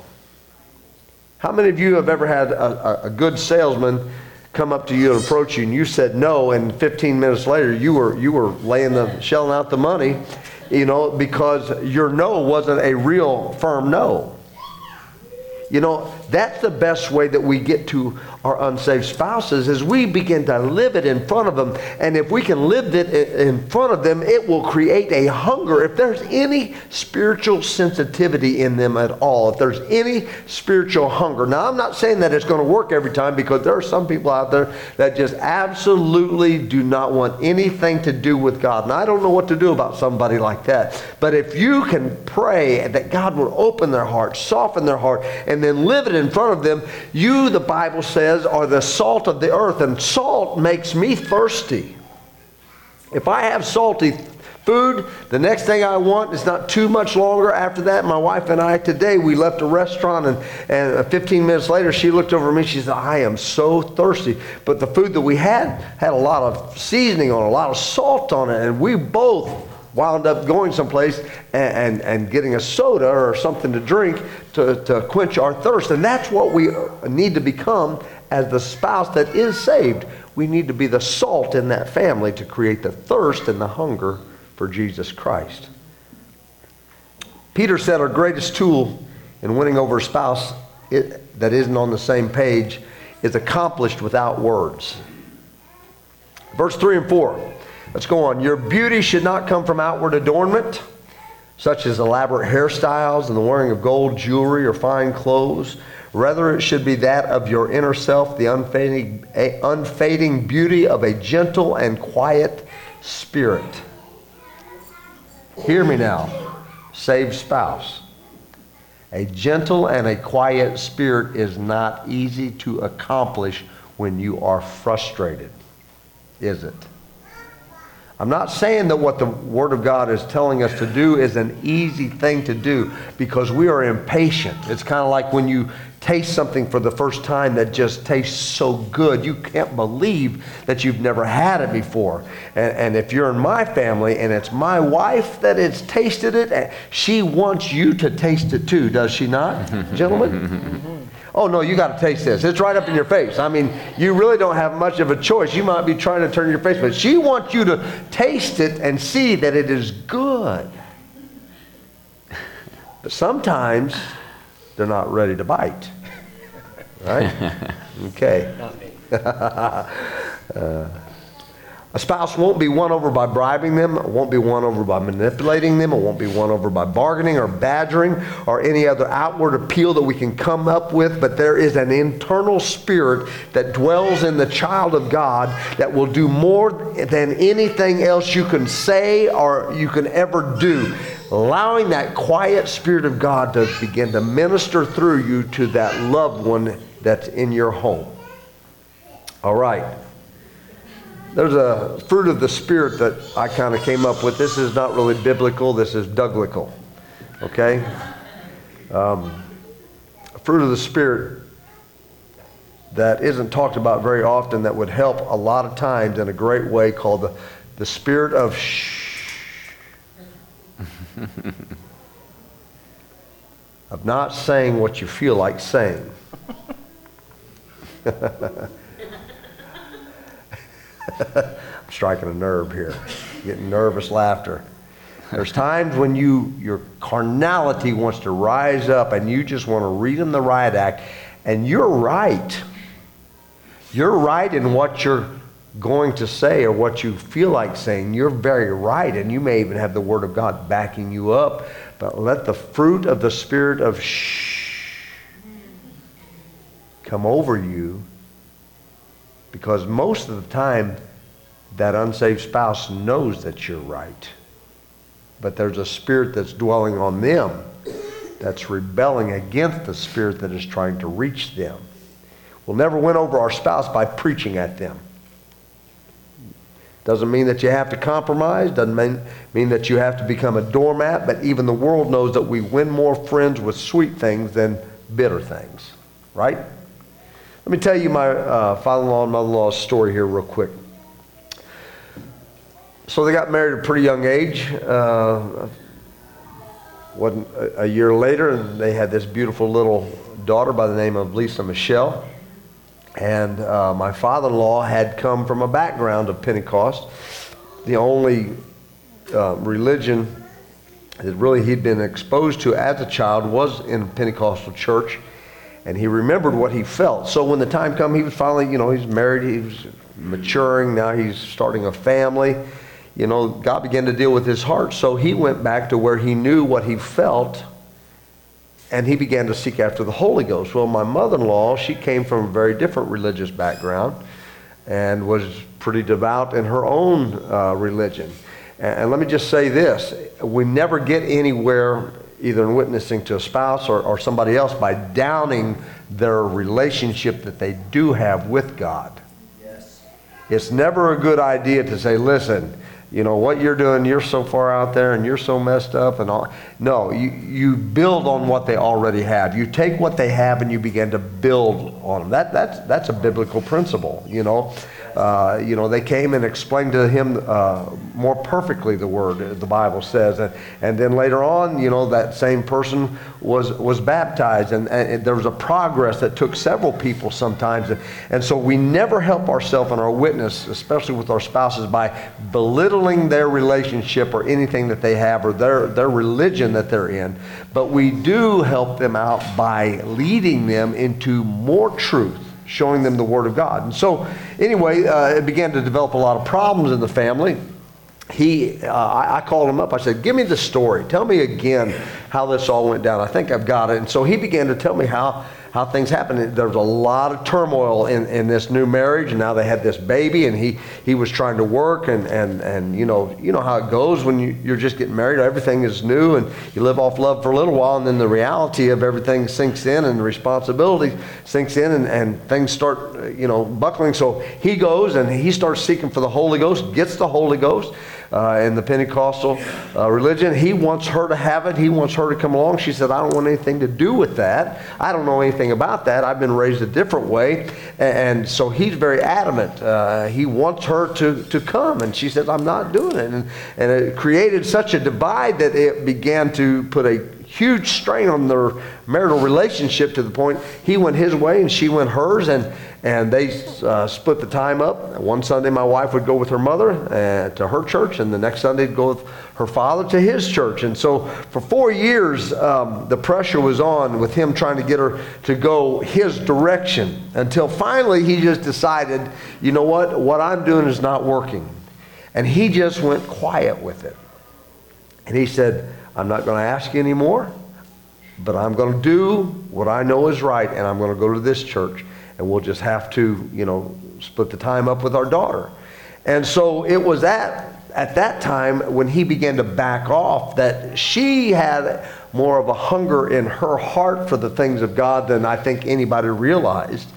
How many of you have ever had a, a good salesman? Come up to you and approach you and you said no and 15 minutes later you were you were laying the shelling out the money you know because your no wasn't a real firm no. You know, that's the best way that we get to our unsaved spouses is we begin to live it in front of them. And if we can live it in front of them, it will create a hunger. If there's any spiritual sensitivity in them at all, if there's any spiritual hunger. Now, I'm not saying that it's going to work every time because there are some people out there that just absolutely do not want anything to do with God. And I don't know what to do about somebody like that. But if you can pray that God will open their heart, soften their heart, and then live it in front of them. You, the Bible says, are the salt of the earth, and salt makes me thirsty. If I have salty food, the next thing I want is not too much longer after that. My wife and I today, we left a restaurant and, and uh, 15 minutes later she looked over at me. She said, I am so thirsty. But the food that we had had a lot of seasoning on a lot of salt on it. And we both wound up going someplace and, and, and, getting a soda or something to drink to, to quench our thirst. And that's what we need to become as the spouse that is saved. We need to be the salt in that family to create the thirst and the hunger for Jesus Christ. Peter said our greatest tool in winning over a spouse it, that isn't on the same page is accomplished without words. Verse 3 and 4. Let's go on. Your beauty should not come from outward adornment, such as elaborate hairstyles and the wearing of gold jewelry or fine clothes. Rather, it should be that of your inner self, the unfading, unfading beauty of a gentle and quiet spirit Hear me now, saved spouse. A gentle and a quiet spirit is not easy to accomplish when you are frustrated, is it? I'm not saying that what the Word of God is telling us to do is an easy thing to do because we are impatient. It's kind of like when you taste something for the first time that just tastes so good. You can't believe that you've never had it before. And, and if you're in my family and it's my wife that has tasted it, she wants you to taste it too, does she not, gentlemen? oh no, you got to taste this. It's right up in your face. I mean, you really don't have much of a choice. You might be trying to turn your face, but she wants you to taste it and see that it is good. But sometimes they're not ready to bite. Right? Okay. uh, a spouse won't be won over by bribing them, won't be won over by manipulating them, won't be won over by bargaining or badgering or any other outward appeal that we can come up with, but there is an internal spirit that dwells in the child of God that will do more than anything else you can say or you can ever do. Allowing that quiet spirit of God to begin to minister through you to that loved one that's in your home. All right. There's a fruit of the Spirit that I kind of came up with. This is not really biblical, this is Douglical. Okay? Um, fruit of the Spirit that isn't talked about very often that would help a lot of times in a great way called the, the spirit of shh. of not saying what you feel like saying. I'm striking a nerve here, getting nervous laughter. There's times when you your carnality wants to rise up and you just want to read them the riot act, and you're right. You're right in what you're going to say or what you feel like saying. You're very right, and you may even have the Word of God backing you up. But let the fruit of the Spirit of shh come over you because most of the time, that unsaved spouse knows that you're right. But there's a spirit that's dwelling on them that's rebelling against the spirit that is trying to reach them. We'll never win over our spouse by preaching at them. Doesn't mean that you have to compromise, doesn't mean, mean that you have to become a doormat, but even the world knows that we win more friends with sweet things than bitter things, right? Let me tell you my uh, father-in-law and mother-in-law's story here real quick. So they got married at a pretty young age. Uh, wasn't a, a year later, and they had this beautiful little daughter by the name of Lisa Michelle. And uh, my father-in-law had come from a background of Pentecost. The only uh, religion that really he'd been exposed to as a child was in a Pentecostal church and he remembered what he felt. So when the time came, he was finally, you know, he's married, he was maturing, now he's starting a family. You know, God began to deal with his heart. So he went back to where he knew what he felt and he began to seek after the Holy Ghost. Well, my mother in law, she came from a very different religious background and was pretty devout in her own uh, religion. And let me just say this we never get anywhere either in witnessing to a spouse or, or somebody else by downing their relationship that they do have with God. Yes. It's never a good idea to say, listen, you know what you're doing you're so far out there and you're so messed up and all no you, you build on what they already have you take what they have and you begin to build on them that, that's, that's a biblical principle you know uh, you know, they came and explained to him uh, more perfectly the word, the Bible says. And, and then later on, you know, that same person was, was baptized. And, and there was a progress that took several people sometimes. And, and so we never help ourselves in our witness, especially with our spouses, by belittling their relationship or anything that they have or their, their religion that they're in. But we do help them out by leading them into more truth showing them the Word of God. And so, anyway, uh, it began to develop a lot of problems in the family. He, uh, I, I, called him up. I said, "Give me the story. Tell me again how this all went down. I think I've got it." And so he began to tell me how how things happen. There was a lot of turmoil in, in this new marriage, and now they had this baby, and he, he was trying to work, and, and, and you know you know how it goes when you, you're just getting married. Everything is new, and you live off love for a little while, and then the reality of everything sinks in, and the responsibility sinks in, and, and things start you know buckling. So he goes and he starts seeking for the Holy Ghost, gets the Holy Ghost uh, in the Pentecostal uh, religion. He wants her to have it. He wants her to come along. She said, I don't want anything to do with that. I don't know anything about that. I've been raised a different way. And, so he's very adamant. Uh, he wants her to, to come. And she says, I'm not doing it. And, and it created such a divide that it began to put a huge strain on their marital relationship to the point he went his way and she went hers and and they uh, split the time up. One sunday my wife would go with her mother uh, to her church and the next sunday go with her father to his church. And so for four years um, the pressure was on with him trying to get her to go his direction until finally he just decided you know what? What i'm doing is not working. And he just went quiet with it. And he said I'm not going to ask you anymore, but I'm going to do what I know is right, and I'm going to go to this church, and we'll just have to, you know, split the time up with our daughter. And so it was at, at that time when he began to back off that she had more of a hunger in her heart for the things of God than I think anybody realized.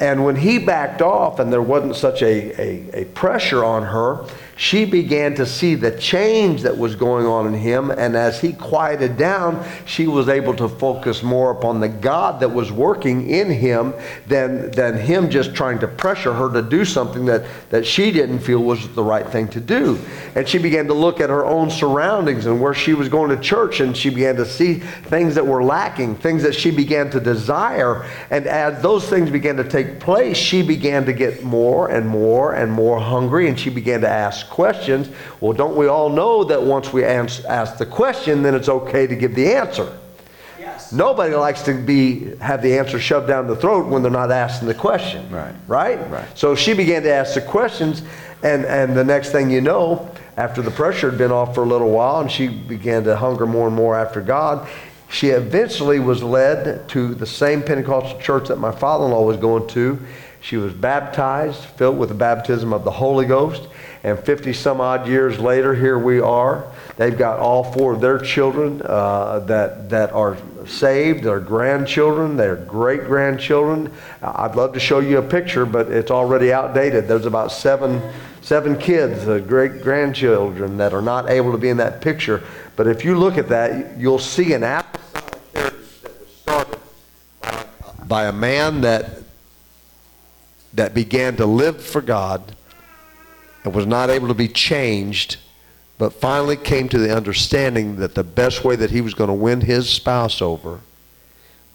And when he backed off and there wasn't such a, a, a pressure on her, she began to see the change that was going on in him. And as he quieted down, she was able to focus more upon the God that was working in him than, than him just trying to pressure her to do something that, that she didn't feel was the right thing to do. And she began to look at her own surroundings and where she was going to church, and she began to see things that were lacking, things that she began to desire. And as those things began to take place, she began to get more and more and more hungry, and she began to ask questions. Well, don't we all know that once we ask the question, then it's okay to give the answer? Yes. Nobody likes to be have the answer shoved down the throat when they're not asking the question. Right. Right? Right. So she began to ask the questions, and, and the next thing you know, after the pressure had been off for a little while and she began to hunger more and more after God, she eventually was led to the same Pentecostal church that my father in law was going to. She was baptized, filled with the baptism of the Holy Ghost. And 50 some odd years later, here we are. They've got all four of their children uh, that, that are saved, their grandchildren, their great grandchildren. I'd love to show you a picture, but it's already outdated. There's about seven, seven kids, uh, great grandchildren, that are not able to be in that picture. But if you look at that, you'll see an apostolic heritage that was started by a man that, that began to live for God and was not able to be changed, but finally came to the understanding that the best way that he was going to win his spouse over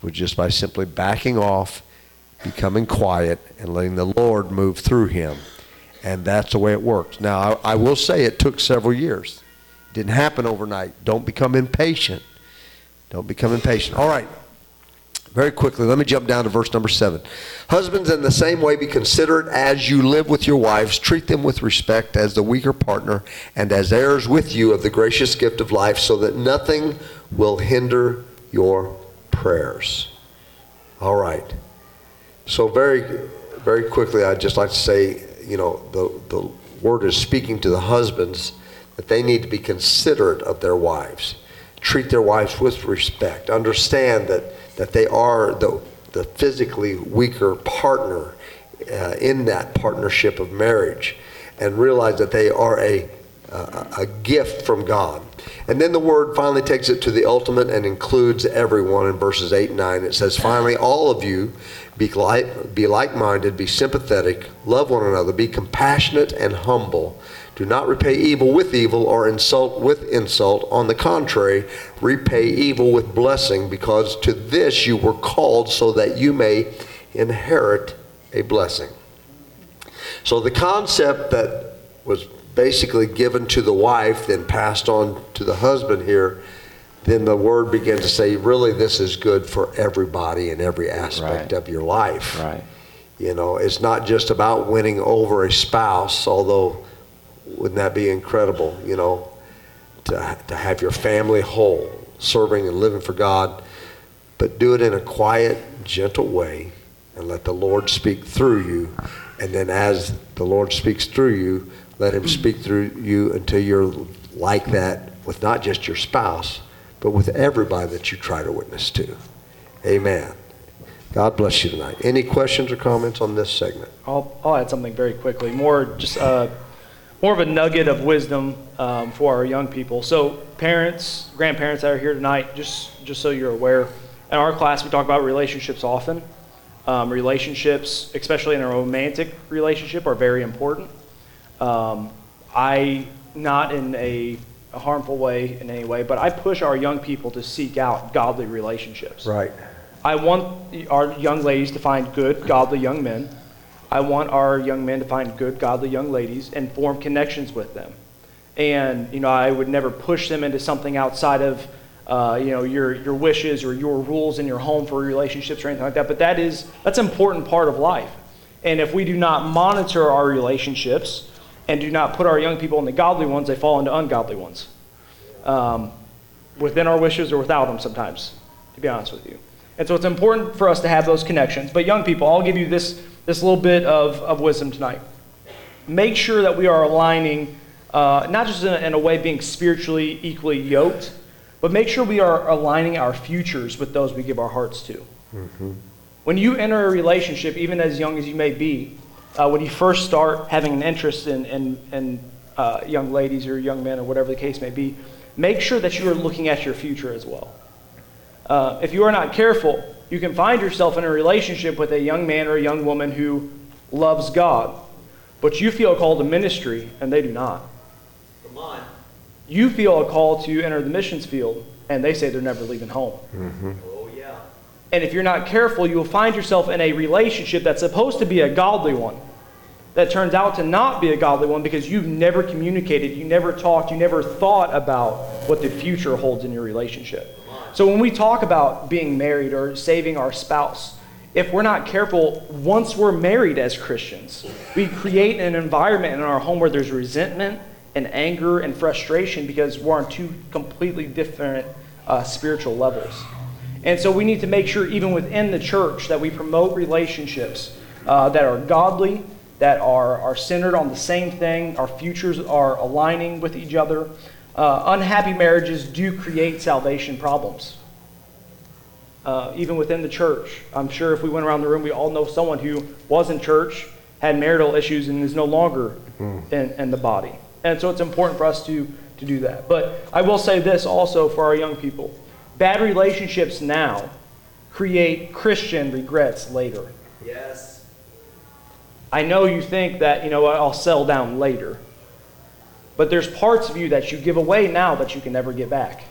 was just by simply backing off, becoming quiet, and letting the Lord move through him. And that's the way it works. Now, I, I will say it took several years. It didn't happen overnight. Don't become impatient. Don't become impatient. All right. Very quickly, let me jump down to verse number seven. Husbands, in the same way, be considerate as you live with your wives. Treat them with respect as the weaker partner and as heirs with you of the gracious gift of life, so that nothing will hinder your prayers. All right. So, very, very quickly, I'd just like to say, you know, the, the word is speaking to the husbands that they need to be considerate of their wives. Treat their wives with respect. Understand that that they are the, the physically weaker partner uh, in that partnership of marriage and realize that they are a, uh, a gift from God. And then the word finally takes it to the ultimate and includes everyone in verses 8 and 9. It says, Finally, all of you be like, be like-minded, be sympathetic, love one another, be compassionate and humble. Do not repay evil with evil or insult with insult. On the contrary, repay evil with blessing, because to this you were called so that you may inherit a blessing. So the concept that was basically given to the wife, then passed on to the husband here, then the word began to say, really, this is good for everybody in every aspect Right. of your life. Right. You know, it's not just about winning over a spouse, although wouldn't that be incredible, you know, to, to have your family whole, serving and living for God, but do it in a quiet, gentle way and let the Lord speak through you. And then as the Lord speaks through you, let him speak through you until you're like that with not just your spouse, but with everybody that you try to witness to. Amen. God bless you tonight. Any questions or comments on this segment? I'll, I'll add something very quickly. More just uh, more of a nugget of wisdom um, for our young people. So parents, grandparents that are here tonight, just just so you're aware, in our class we talk about relationships often. Um, relationships, especially in a romantic relationship, are very important. Um, I not in a, a harmful way in any way, but I push our young people to seek out godly relationships. Right. I want our young ladies to find good, godly young men. I want our young men to find good, godly young ladies and form connections with them. And, you know, I would never push them into something outside of, uh, you know, your, your wishes or your rules in your home for relationships or anything like that. But that is, that's an important part of life. And if we do not monitor our relationships and do not put our young people in the godly ones, they fall into ungodly ones. Um, within our wishes or without them sometimes, to be honest with you. And so it's important for us to have those connections. But young people, I'll give you this, this little bit of, of wisdom tonight. Make sure that we are aligning, uh, not just in a, in a way being spiritually equally yoked, but make sure we are aligning our futures with those we give our hearts to. When you enter a relationship, even as young as you may be, uh, when you first start having an interest in, in, in uh, young ladies or young men or whatever the case may be, make sure that you are looking at your future as well. Uh, if you are not careful, you can find yourself in a relationship with a young man or a young woman who loves God, but you feel called to ministry and they do not. Come on. You feel a call to enter the missions field and they say they're never leaving home. Mm-hmm. Oh yeah. And if you're not careful, you will find yourself in a relationship that's supposed to be a godly one that turns out to not be a godly one because you've never communicated, you never talked, you never thought about what the future holds in your relationship. So when we talk about being married or saving our spouse, if we're not careful, once we're married as Christians, we create an environment in our home where there's resentment and anger and frustration because we're on two completely different uh, spiritual levels. And so we need to make sure, even within the church, that we promote relationships uh, that are godly, that are, are centered on the same thing, our futures are aligning with each other. Uh, unhappy marriages do create salvation problems. Uh, even within the church. I'm sure if we went around the room, we all know someone who was in church, had marital issues, and is no longer in, in the body. And so it's important for us to, to do that. But I will say this also for our young people bad relationships now create Christian regrets later. Yes. I know you think that, you know, I'll settle down later. But there's parts of you that you give away now that you can never get back.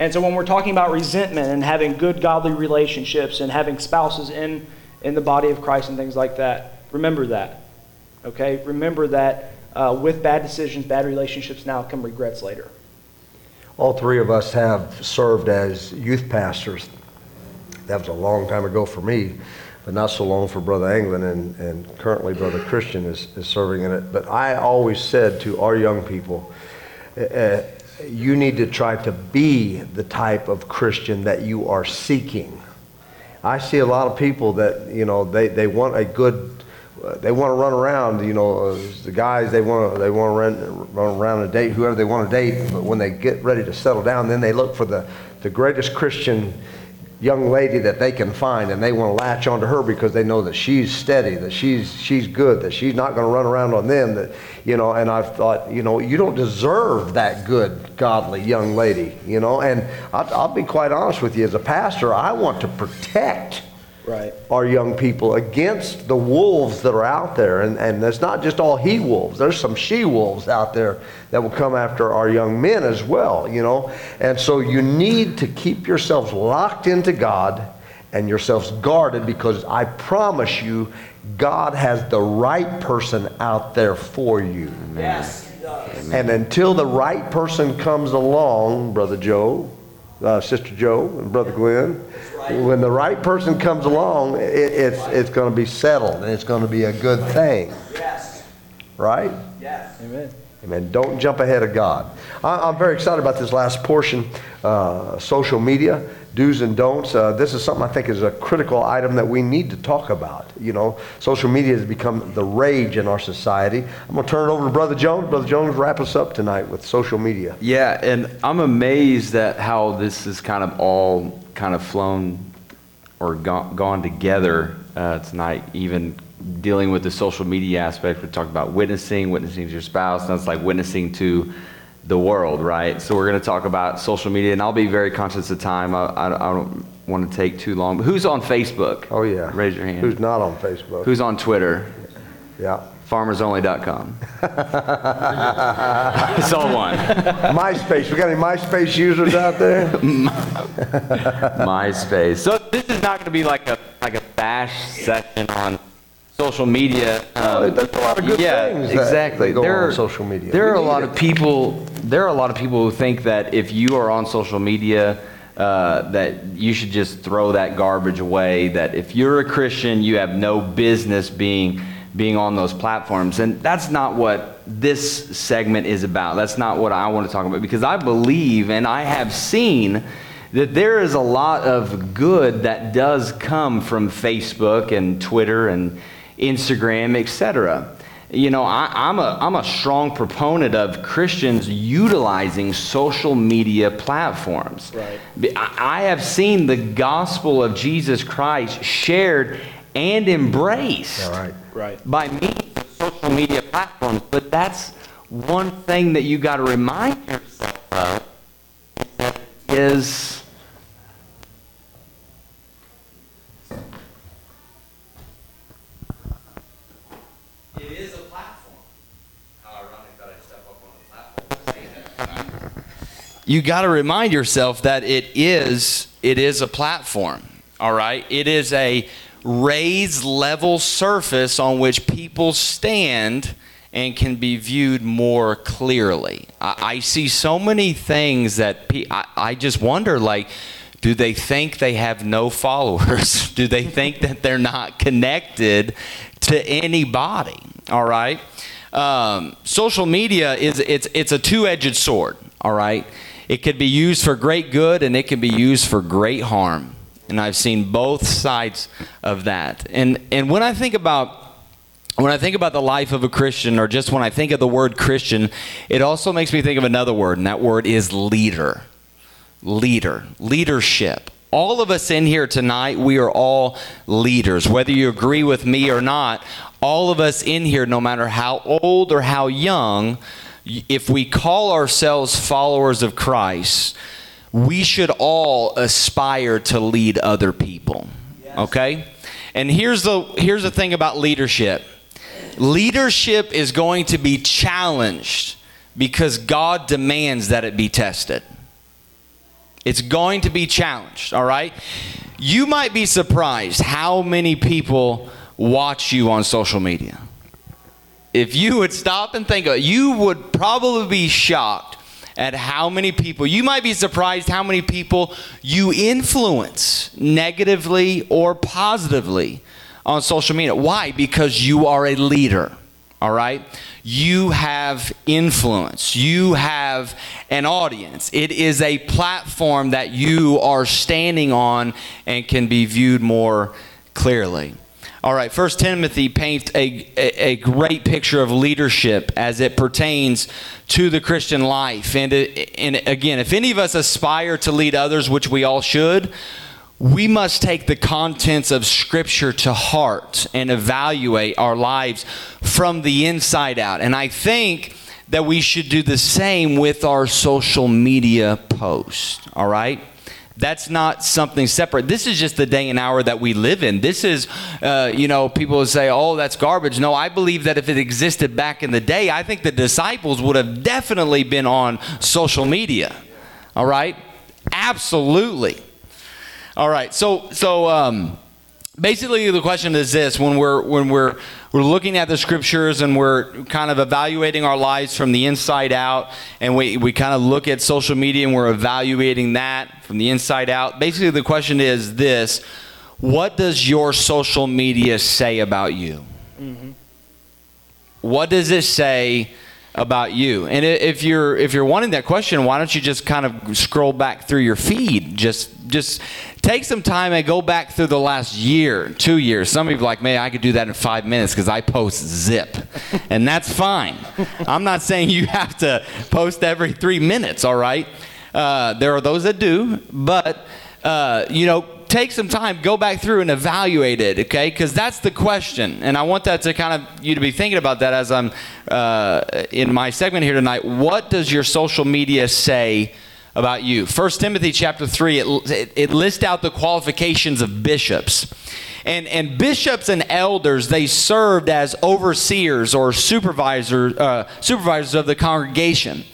And so when we're talking about resentment and having good godly relationships and having spouses in, in the body of Christ and things like that, remember that. Okay? Remember that uh, with bad decisions, bad relationships now come regrets later. All three of us have served as youth pastors. That was a long time ago for me, but not so long for Brother Anglin, and, and currently Brother Christian is, is serving in it. But I always said to our young people, uh, uh, you need to try to be the type of Christian that you are seeking. I see a lot of people that, you know, they, they want a good uh, they want to run around, you know, uh, the guys they want to they want to run, run around and date whoever they want to date, but when they get ready to settle down, then they look for the, the greatest Christian young lady that they can find and they want to latch onto her because they know that she's steady that she's she's good that she's not going to run around on them that you know and i've thought you know you don't deserve that good godly young lady you know? And i'll, I'll be quite honest with you as a pastor i want to protect Right. our young people against the wolves that are out there. And, and it's not just all he wolves, there's some she wolves out there that will come after our young men as well, you know. And so you need to keep yourselves locked into God and yourselves guarded because I promise you, God has the right person out there for you. Yes. And until the right person comes along, Brother Joe, uh, Sister Joe, and Brother Glenn, when the right person comes along, it, it's, it's going to be settled and it's going to be a good thing. Yes. Right? Yes. Amen. Amen. Don't jump ahead of God. I, am very excited about this last portion uh, social media, do's and don'ts. Uh, this is something I think is a critical item that we need to talk about. You know, social media has become the rage in our society. I'm going to turn it over to Brother Jones. Brother Jones, wrap us up tonight with social media. Yeah, and I'm amazed at how this is kind of all kind of flown or gone, gone together uh, tonight, even dealing with the social media aspect. We talked about witnessing, witnessing to your spouse. It's like witnessing to the world, right? So we're going to talk about social media, and I'll be very conscious of time. I, I, I don't want to take too long. Who's on Facebook? Oh, yeah. Raise your hand. Who's not on Facebook? Who's on Twitter? Yeah. FarmersOnly.com. it's all one. MySpace. We got any MySpace users out there? MySpace. So this is not going to be like a like a bash session on social media. Oh, there's a lot of good yeah, things exactly. there on are, social media. There We are a lot it. of people. There are a lot of people who think that if you are on social media. Uh, that you should just throw that garbage away. That if you're a Christian, you have no business being being on those platforms, and that's not what this segment is about. That's not what I want to talk about because I believe and I have seen that there is a lot of good that does come from Facebook and Twitter and Instagram, etc. You know, I, I'm, a, I'm a strong proponent of Christians utilizing social media platforms. Right. I I have seen the gospel of Jesus Christ shared and embraced All right. Right. by means of social media platforms. But that's one thing that you got to remind yourself of is it is a platform. How ironic that I step up on the platform You got to remind yourself that it is it is a platform. All right? It is a raised level surface on which people stand and can be viewed more clearly. I, I see so many things that pe- I, I just wonder like do they think they have no followers? do they think that they're not connected to anybody? All right. Um, social media is it's it's a two-edged sword. All right. It could be used for great good and it can be used for great harm. And I've seen both sides of that. And and when I think about when I think about the life of a Christian, or just when I think of the word Christian, it also makes me think of another word, and that word is leader. Leader, leadership. All of us in here tonight, we are all leaders. Whether you agree with me or not, all of us in here, no matter how old or how young, if we call ourselves followers of Christ, we should all aspire to lead other people. Okay? And here's the here's the thing about leadership. Leadership is going to be challenged because God demands that it be tested. It's going to be challenged, all right? You might be surprised how many people watch you on social media. If you would stop and think of it, you would probably be shocked at how many people, you might be surprised how many people you influence negatively or positively on social media. Why? Because you are a leader, all right? You have influence, you have an audience. It is a platform that you are standing on and can be viewed more clearly. All right, First Timothy paints a, a, a great picture of leadership as it pertains to the Christian life. And, uh, and again, if any of us aspire to lead others, which we all should, we must take the contents of Scripture to heart and evaluate our lives from the inside out. And I think that we should do the same with our social media posts, all right? That's not something separate. This is just the day and hour that we live in. This is, uh, you know, people say, oh, that's garbage. No, I believe that if it existed back in the day, I think the disciples would have definitely been on social media. All right? Absolutely. All right. So, so, um, basically the question is this when we're when we're we're looking at the scriptures and we're kind of evaluating our lives from the inside out. And we, we kind of look at social media and we're evaluating that from the inside out. Basically the question is this. What does your social media say about you? Mm-hmm. what does it say about you. And if you're if you're wanting that question, why don't you just kind of scroll back through your feed? Just just take some time and go back through the last year, two years. Some are like, man, I could do that in five minutes because I post zip, and that's fine. I'm not saying you have to post every three minutes. All right, uh, there are those that do, but uh, you know take some time, go back through and evaluate it, okay? Because that's the question, and I want that to kind of you to be thinking about that as I'm uh, in my segment here tonight. What does your social media say about you? First Timothy chapter three, it, it, it lists out the qualifications of bishops. And, and bishops and elders, they served as overseers or supervisors, uh, supervisors of the congregation.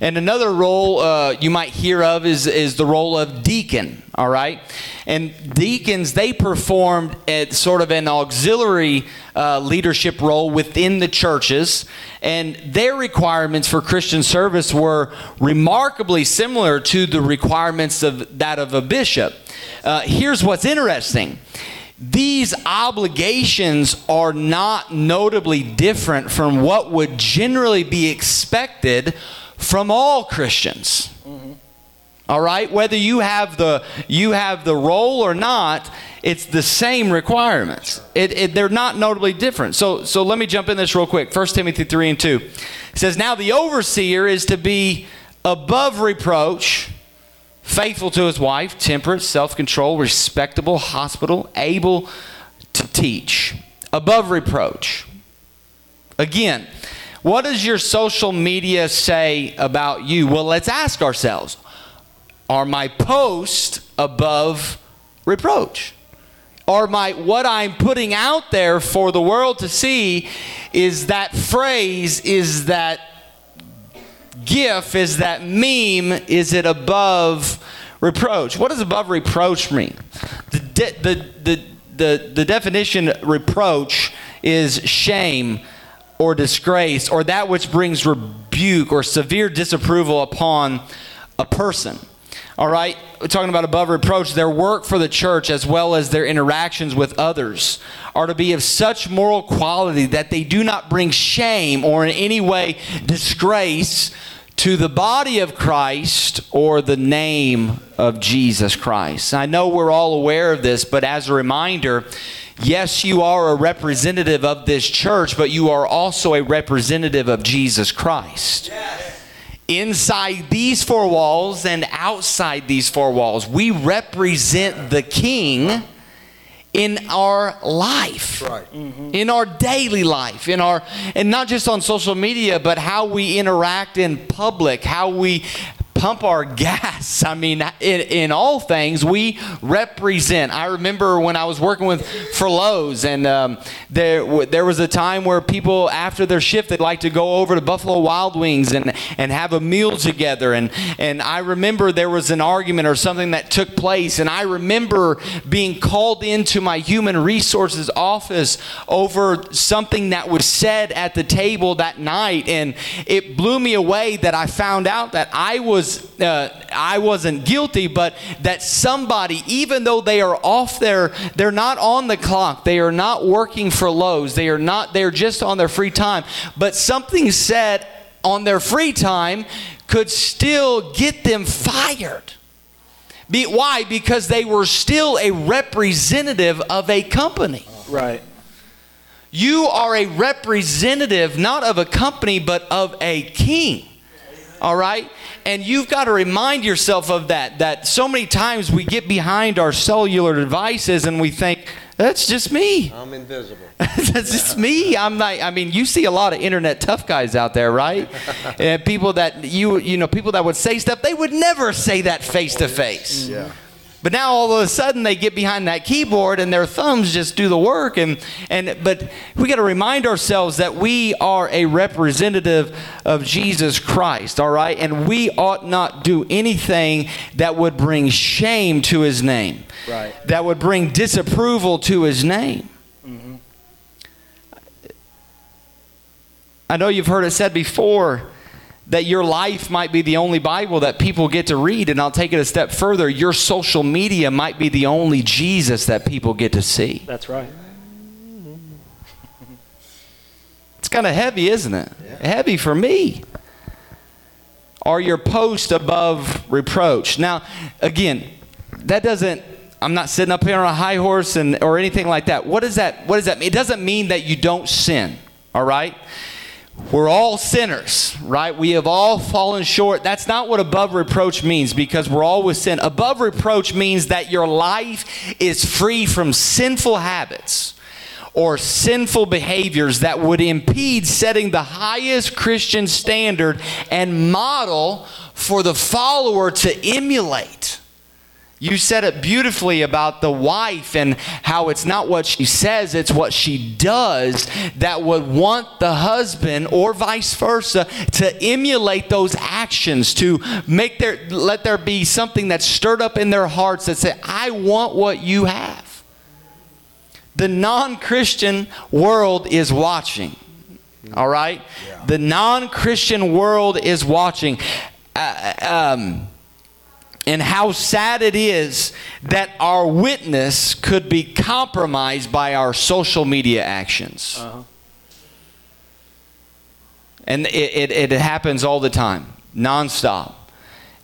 And another role uh, you might hear of is, is the role of deacon, all right? And deacons, they performed sort of an auxiliary uh, leadership role within the churches, and their requirements for Christian service were remarkably similar to the requirements of that of a bishop. Uh, here's what's interesting these obligations are not notably different from what would generally be expected from all Christians. Mm-hmm. All right, whether you have the you have the role or not, it's the same requirements. It, it, they're not notably different. So so let me jump in this real quick. 1 Timothy three and two it says, "Now the overseer is to be above reproach." Faithful to his wife, temperate, self control, respectable, hospitable, able to teach, above reproach. Again, what does your social media say about you? Well, let's ask ourselves Are my posts above reproach? Are my what I'm putting out there for the world to see is that phrase, is that gif, is that meme, is it above reproach? What does above reproach mean? The, de- the, the, the, the definition reproach is shame or disgrace or that which brings rebuke or severe disapproval upon a person. All right, We're talking about above reproach, their work for the church as well as their interactions with others are to be of such moral quality that they do not bring shame or in any way disgrace to the body of Christ or the name of Jesus Christ. I know we're all aware of this, but as a reminder, yes, you are a representative of this church, but you are also a representative of Jesus Christ. Yes. Inside these four walls and outside these four walls, we represent the King in our life right. mm-hmm. in our daily life in our and not just on social media but how we interact in public how we pump our gas. I mean, in, in all things, we represent. I remember when I was working with for Lowe's, and um, there there was a time where people after their shift they'd like to go over to Buffalo Wild Wings and and have a meal together. And and I remember there was an argument or something that took place, and I remember being called into my human resources office over something that was said at the table that night, and it blew me away that I found out that I was uh, I wasn't guilty, but that somebody, even though they are off there, they're not on the clock, they are not working for Lowe's, they are not, they're just on their free time, but something said on their free time could still get them fired. Be, why? Because they were still a representative of a company. Right. You are a representative not of a company, but of a king. All right? And you've got to remind yourself of that. That so many times we get behind our cellular devices and we think, that's just me. I'm invisible. That's just me. I'm not. I mean, you see a lot of internet tough guys out there, right? and people that you you know people that would say stuff they would never say that face to face. Yeah. But now all of a sudden they get behind that keyboard and their thumbs just do the work and and but we got to remind ourselves that we are a representative of Jesus Christ, all right? And we ought not do anything that would bring shame to his name. Right. That would bring disapproval to his name. Mm-hmm. I know you've heard it said before that your life might be the only Bible that people get to read. And I'll take it a step further. Your social media might be the only Jesus that people get to see. That's right. It's kind of heavy, isn't it? Heavy for me. Are your posts above reproach? Now, again, that doesn't. I'm not sitting up here on a high horse and or anything like that. What does that? What does that mean? It doesn't mean that you don't sin. All right. We're all sinners, right? We have all fallen short. That's not what above reproach means because we're all with sin. Above reproach means that your life is free from sinful habits or sinful behaviors that would impede setting the highest Christian standard and model for the follower to emulate. You said it beautifully about the wife and how it's not what she says, it's what she does that would want the husband or vice versa to emulate those actions, to make their let there be something that's stirred up in their hearts that say, I want what you have. The non-Christian world is watching. All right? The non-Christian world is watching. Uh, um, and how sad it is that our witness could be compromised by our social media actions. Uh-huh. And it, it, it happens all the time, nonstop.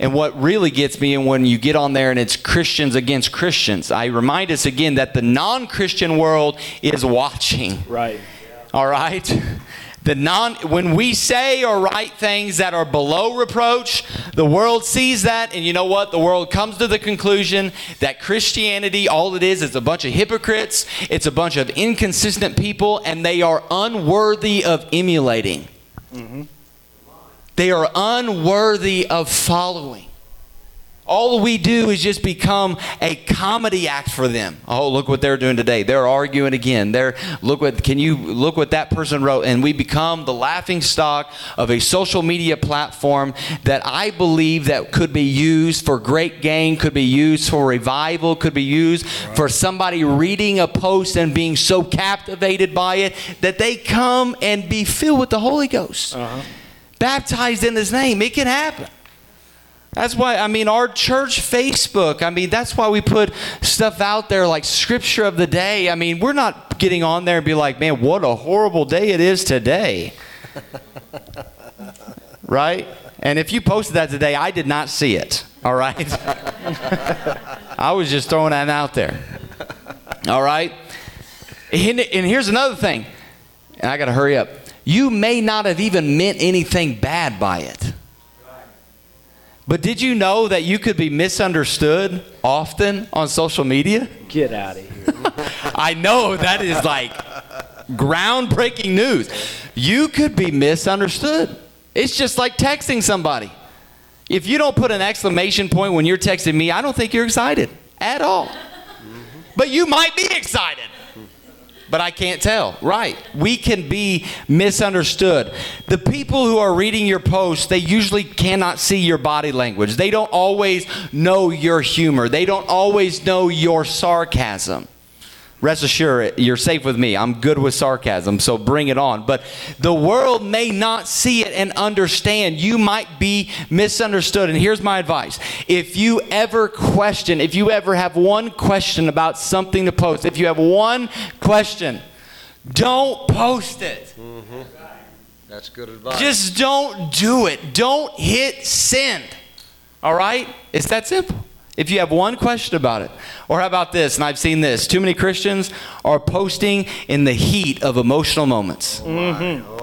And what really gets me, and when you get on there and it's Christians against Christians, I remind us again that the non Christian world is watching. Right. All right? The non when we say or write things that are below reproach, the world sees that and you know what? The world comes to the conclusion that Christianity all it is is a bunch of hypocrites, it's a bunch of inconsistent people and they are unworthy of emulating. Mm-hmm. They are unworthy of following. All we do is just become a comedy act for them. Oh, look what they're doing today. They're arguing again. They're look what can you look what that person wrote and we become the laughing stock of a social media platform that I believe that could be used for great gain, could be used for revival, could be used for somebody reading a post and being so captivated by it that they come and be filled with the Holy Ghost. Uh-huh. Baptized in his name. It can happen. That's why, I mean, our church Facebook, I mean, that's why we put stuff out there like scripture of the day. I mean, we're not getting on there and be like, man, what a horrible day it is today. right? And if you posted that today, I did not see it. All right? I was just throwing that out there. All right? And, and here's another thing, and I got to hurry up. You may not have even meant anything bad by it. But did you know that you could be misunderstood often on social media? Get out of here. I know that is like groundbreaking news. You could be misunderstood. It's just like texting somebody. If you don't put an exclamation point when you're texting me, I don't think you're excited at all. Mm-hmm. But you might be excited. But I can't tell. Right. We can be misunderstood. The people who are reading your posts, they usually cannot see your body language. They don't always know your humor. They don't always know your sarcasm. Rest assured, you're safe with me. I'm good with sarcasm, so bring it on. But the world may not see it and understand. You might be misunderstood. And here's my advice if you ever question, if you ever have one question about something to post, if you have one question, don't post it. Mm-hmm. That's good advice. Just don't do it. Don't hit send. All right? It's that simple. If you have one question about it, or how about this, and I've seen this, too many Christians are posting in the heat of emotional moments. my.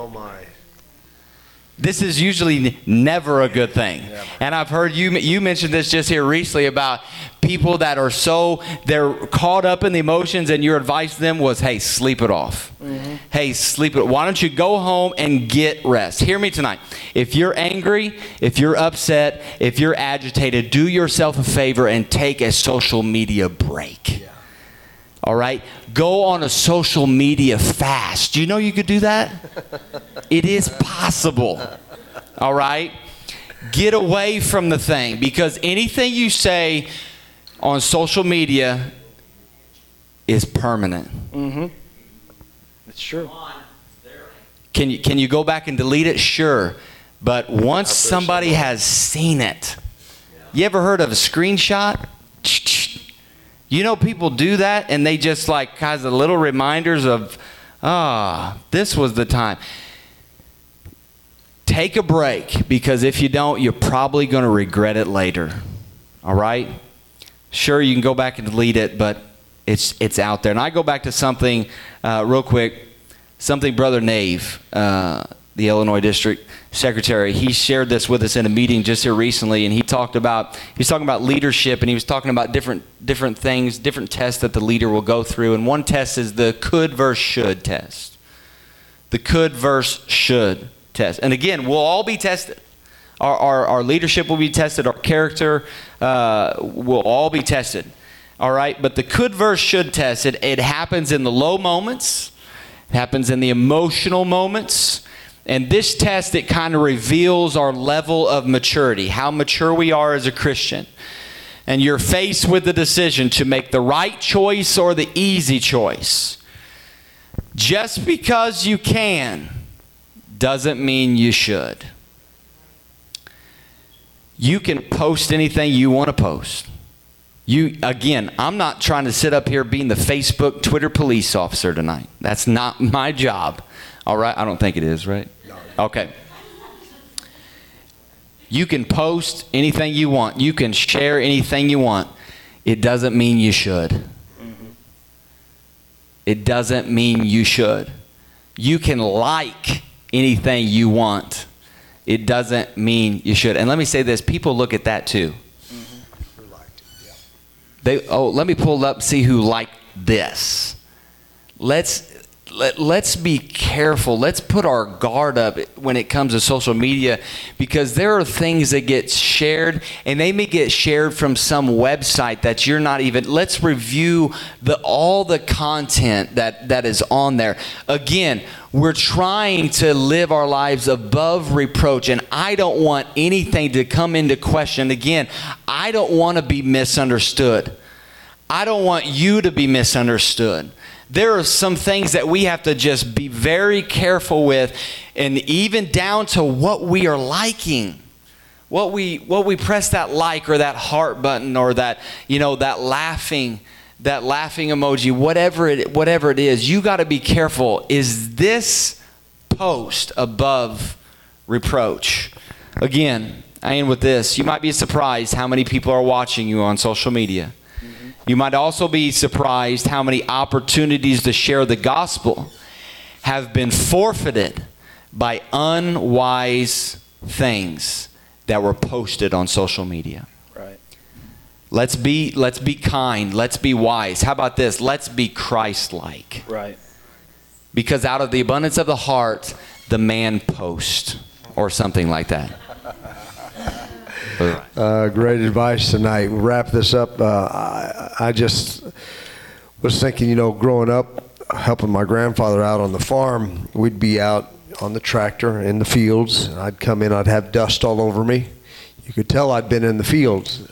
This is usually never a good thing. And I've heard you you mentioned this just here recently about people that are so they're caught up in the emotions and your advice to them was, "Hey, sleep it off. Mm-hmm. Hey, sleep it. Why don't you go home and get rest?" Hear me tonight. If you're angry, if you're upset, if you're agitated, do yourself a favor and take a social media break. All right? Go on a social media fast. Do you know you could do that? it is possible. All right? Get away from the thing because anything you say on social media is permanent. Mhm. It's true. Can you can you go back and delete it? Sure. But once somebody has seen it, you ever heard of a screenshot? You know people do that and they just like has a little reminders of ah, this was the time. Take a break because if you don't, you're probably going to regret it later. All right? Sure, you can go back and delete it, but it's it's out there. And I go back to something uh, real quick something Brother Nave, uh, the Illinois District Secretary, he shared this with us in a meeting just here recently, and he talked about he was talking about leadership, and he was talking about different different things, different tests that the leader will go through, and one test is the could versus should test. The could versus should test, and again, we'll all be tested. Our, our, our leadership will be tested. Our character uh, will all be tested. All right, but the could versus should test it. It happens in the low moments. It happens in the emotional moments. And this test, it kind of reveals our level of maturity, how mature we are as a Christian. And you're faced with the decision to make the right choice or the easy choice. Just because you can doesn't mean you should. You can post anything you want to post. You again, I'm not trying to sit up here being the Facebook, Twitter police officer tonight. That's not my job. All right, I don't think it is, right? Okay. You can post anything you want. You can share anything you want. It doesn't mean you should. Mm-hmm. It doesn't mean you should. You can like anything you want. It doesn't mean you should. And let me say this people look at that too. Mm-hmm. They oh, let me pull up see who liked this. Let's let, let's be careful. Let's put our guard up when it comes to social media because there are things that get shared and they may get shared from some website that you're not even let's review the all the content that that is on there. Again, we're trying to live our lives above reproach and I don't want anything to come into question. Again, I don't want to be misunderstood. I don't want you to be misunderstood there are some things that we have to just be very careful with and even down to what we are liking. What we what we press that like or that heart button or that you know that laughing that laughing emoji whatever it whatever it is you got to be careful. Is this post above reproach? Again i end with this. You might be surprised how many people are watching you on social media you might also be surprised how many opportunities to share the gospel have been forfeited by unwise things that were posted on social media. Right. Let's be let's be kind, let's be wise. How about this? Let's be Christ-like. Right. Because out of the abundance of the heart, the man post or something like that. Uh, great advice tonight. We'll wrap this up. Uh, I, I just was thinking, you know, growing up, helping my grandfather out on the farm, we'd be out on the tractor in the fields. I'd come in, I'd have dust all over me. You could tell I'd been in the fields.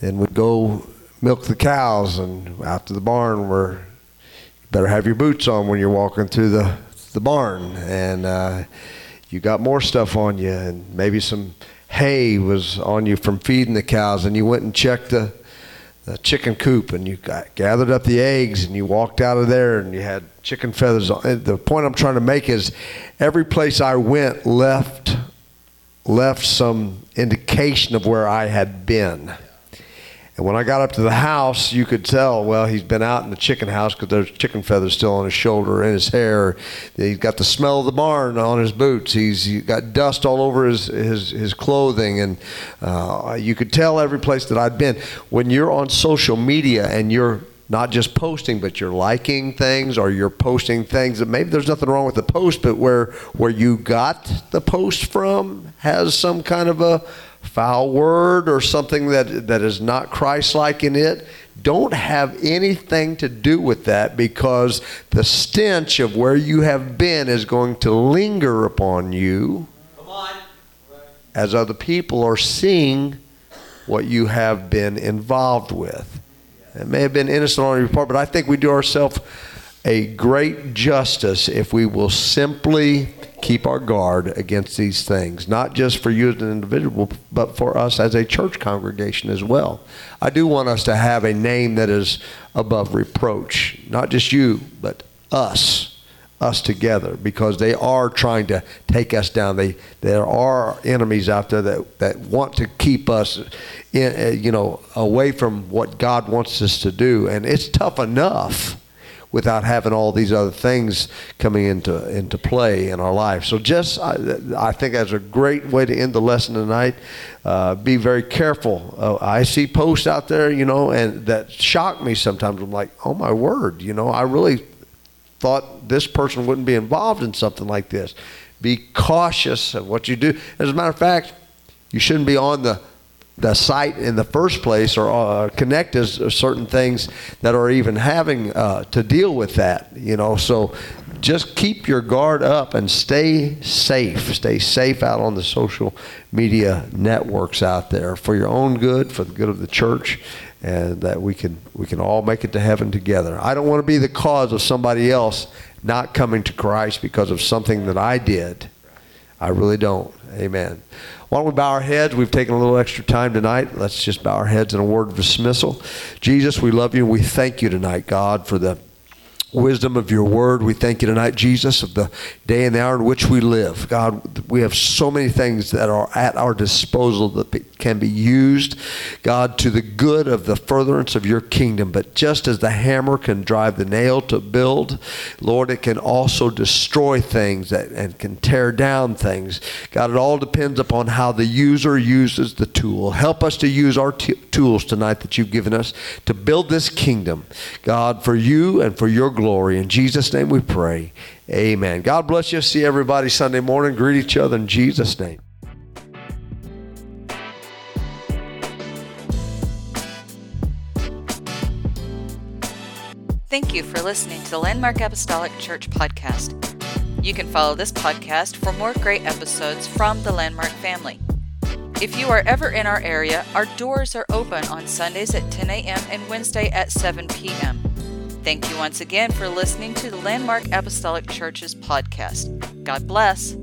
Then we'd go milk the cows and out to the barn where you better have your boots on when you're walking through the, the barn. And uh, you got more stuff on you and maybe some hay was on you from feeding the cows, and you went and checked the, the chicken coop, and you got, gathered up the eggs, and you walked out of there, and you had chicken feathers on. The point I'm trying to make is, every place I went left left some indication of where I had been. And when I got up to the house, you could tell, well, he's been out in the chicken house because there's chicken feathers still on his shoulder and his hair. He's got the smell of the barn on his boots. He's, got dust all over his, his, his clothing. And uh, you could tell every place that I'd been. When you're on social media and you're not just posting, but you're liking things or you're posting things that maybe there's nothing wrong with the post, but where, where you got the post from has some kind of a foul word or something that, that is not Christ like in it, don't have anything to do with that because the stench of where you have been is going to linger upon you as other people are seeing what you have been involved with. It may have been innocent on your part, but I think we do ourselves a great justice if we will simply keep our guard against these things, not just for you as an individual, but for us as a church congregation as well. I do want us to have a name that is above reproach, not just you, but us. Us together because they are trying to take us down. They there are enemies out there that, that want to keep us, in, uh, you know, away from what God wants us to do, and it's tough enough without having all these other things coming into into play in our life. So just I, I think that's a great way to end the lesson tonight. Uh, be very careful. Uh, I see posts out there, you know, and that shock me sometimes. I'm like, oh my word, you know, I really thought this person wouldn't be involved in something like this. Be cautious of what you do. As a matter of fact, you shouldn't be on the the site in the first place or uh, connect us certain things that are even having uh, to deal with that you know? So just keep your guard up and stay safe. Stay safe out on the social media networks out there for your own good for the good of the church and that we can we can all make it to heaven together. I don't want to be the cause of somebody else not coming to christ because of something that i did. I really don't. Amen why don't we bow our heads? We've taken a little extra time tonight. Let's just bow our heads in a word of dismissal. Jesus, we love you and we thank you tonight, God, for the wisdom of your word. We thank you tonight, Jesus, of the day and the hour in which we live. God, we have so many things that are at our disposal that can be used, God, to the good of the furtherance of your kingdom. But just as the hammer can drive the nail to build, Lord, it can also destroy things that, and can tear down things. God, it all depends upon how the user uses the tool. Help us to use our t- tools tonight that you've given us to build this kingdom, God, for you and for your glory. In Jesus' name we pray. Amen. God bless you. See everybody Sunday morning. Greet each other in Jesus' name. Thank you for listening to the Landmark Apostolic Church podcast. You can follow this podcast for more great episodes from the Landmark family. If you are ever in our area, our doors are open on Sundays at 10 a.m. and Wednesday at 7 p.m. Thank you once again for listening to the Landmark Apostolic Church's podcast. God bless.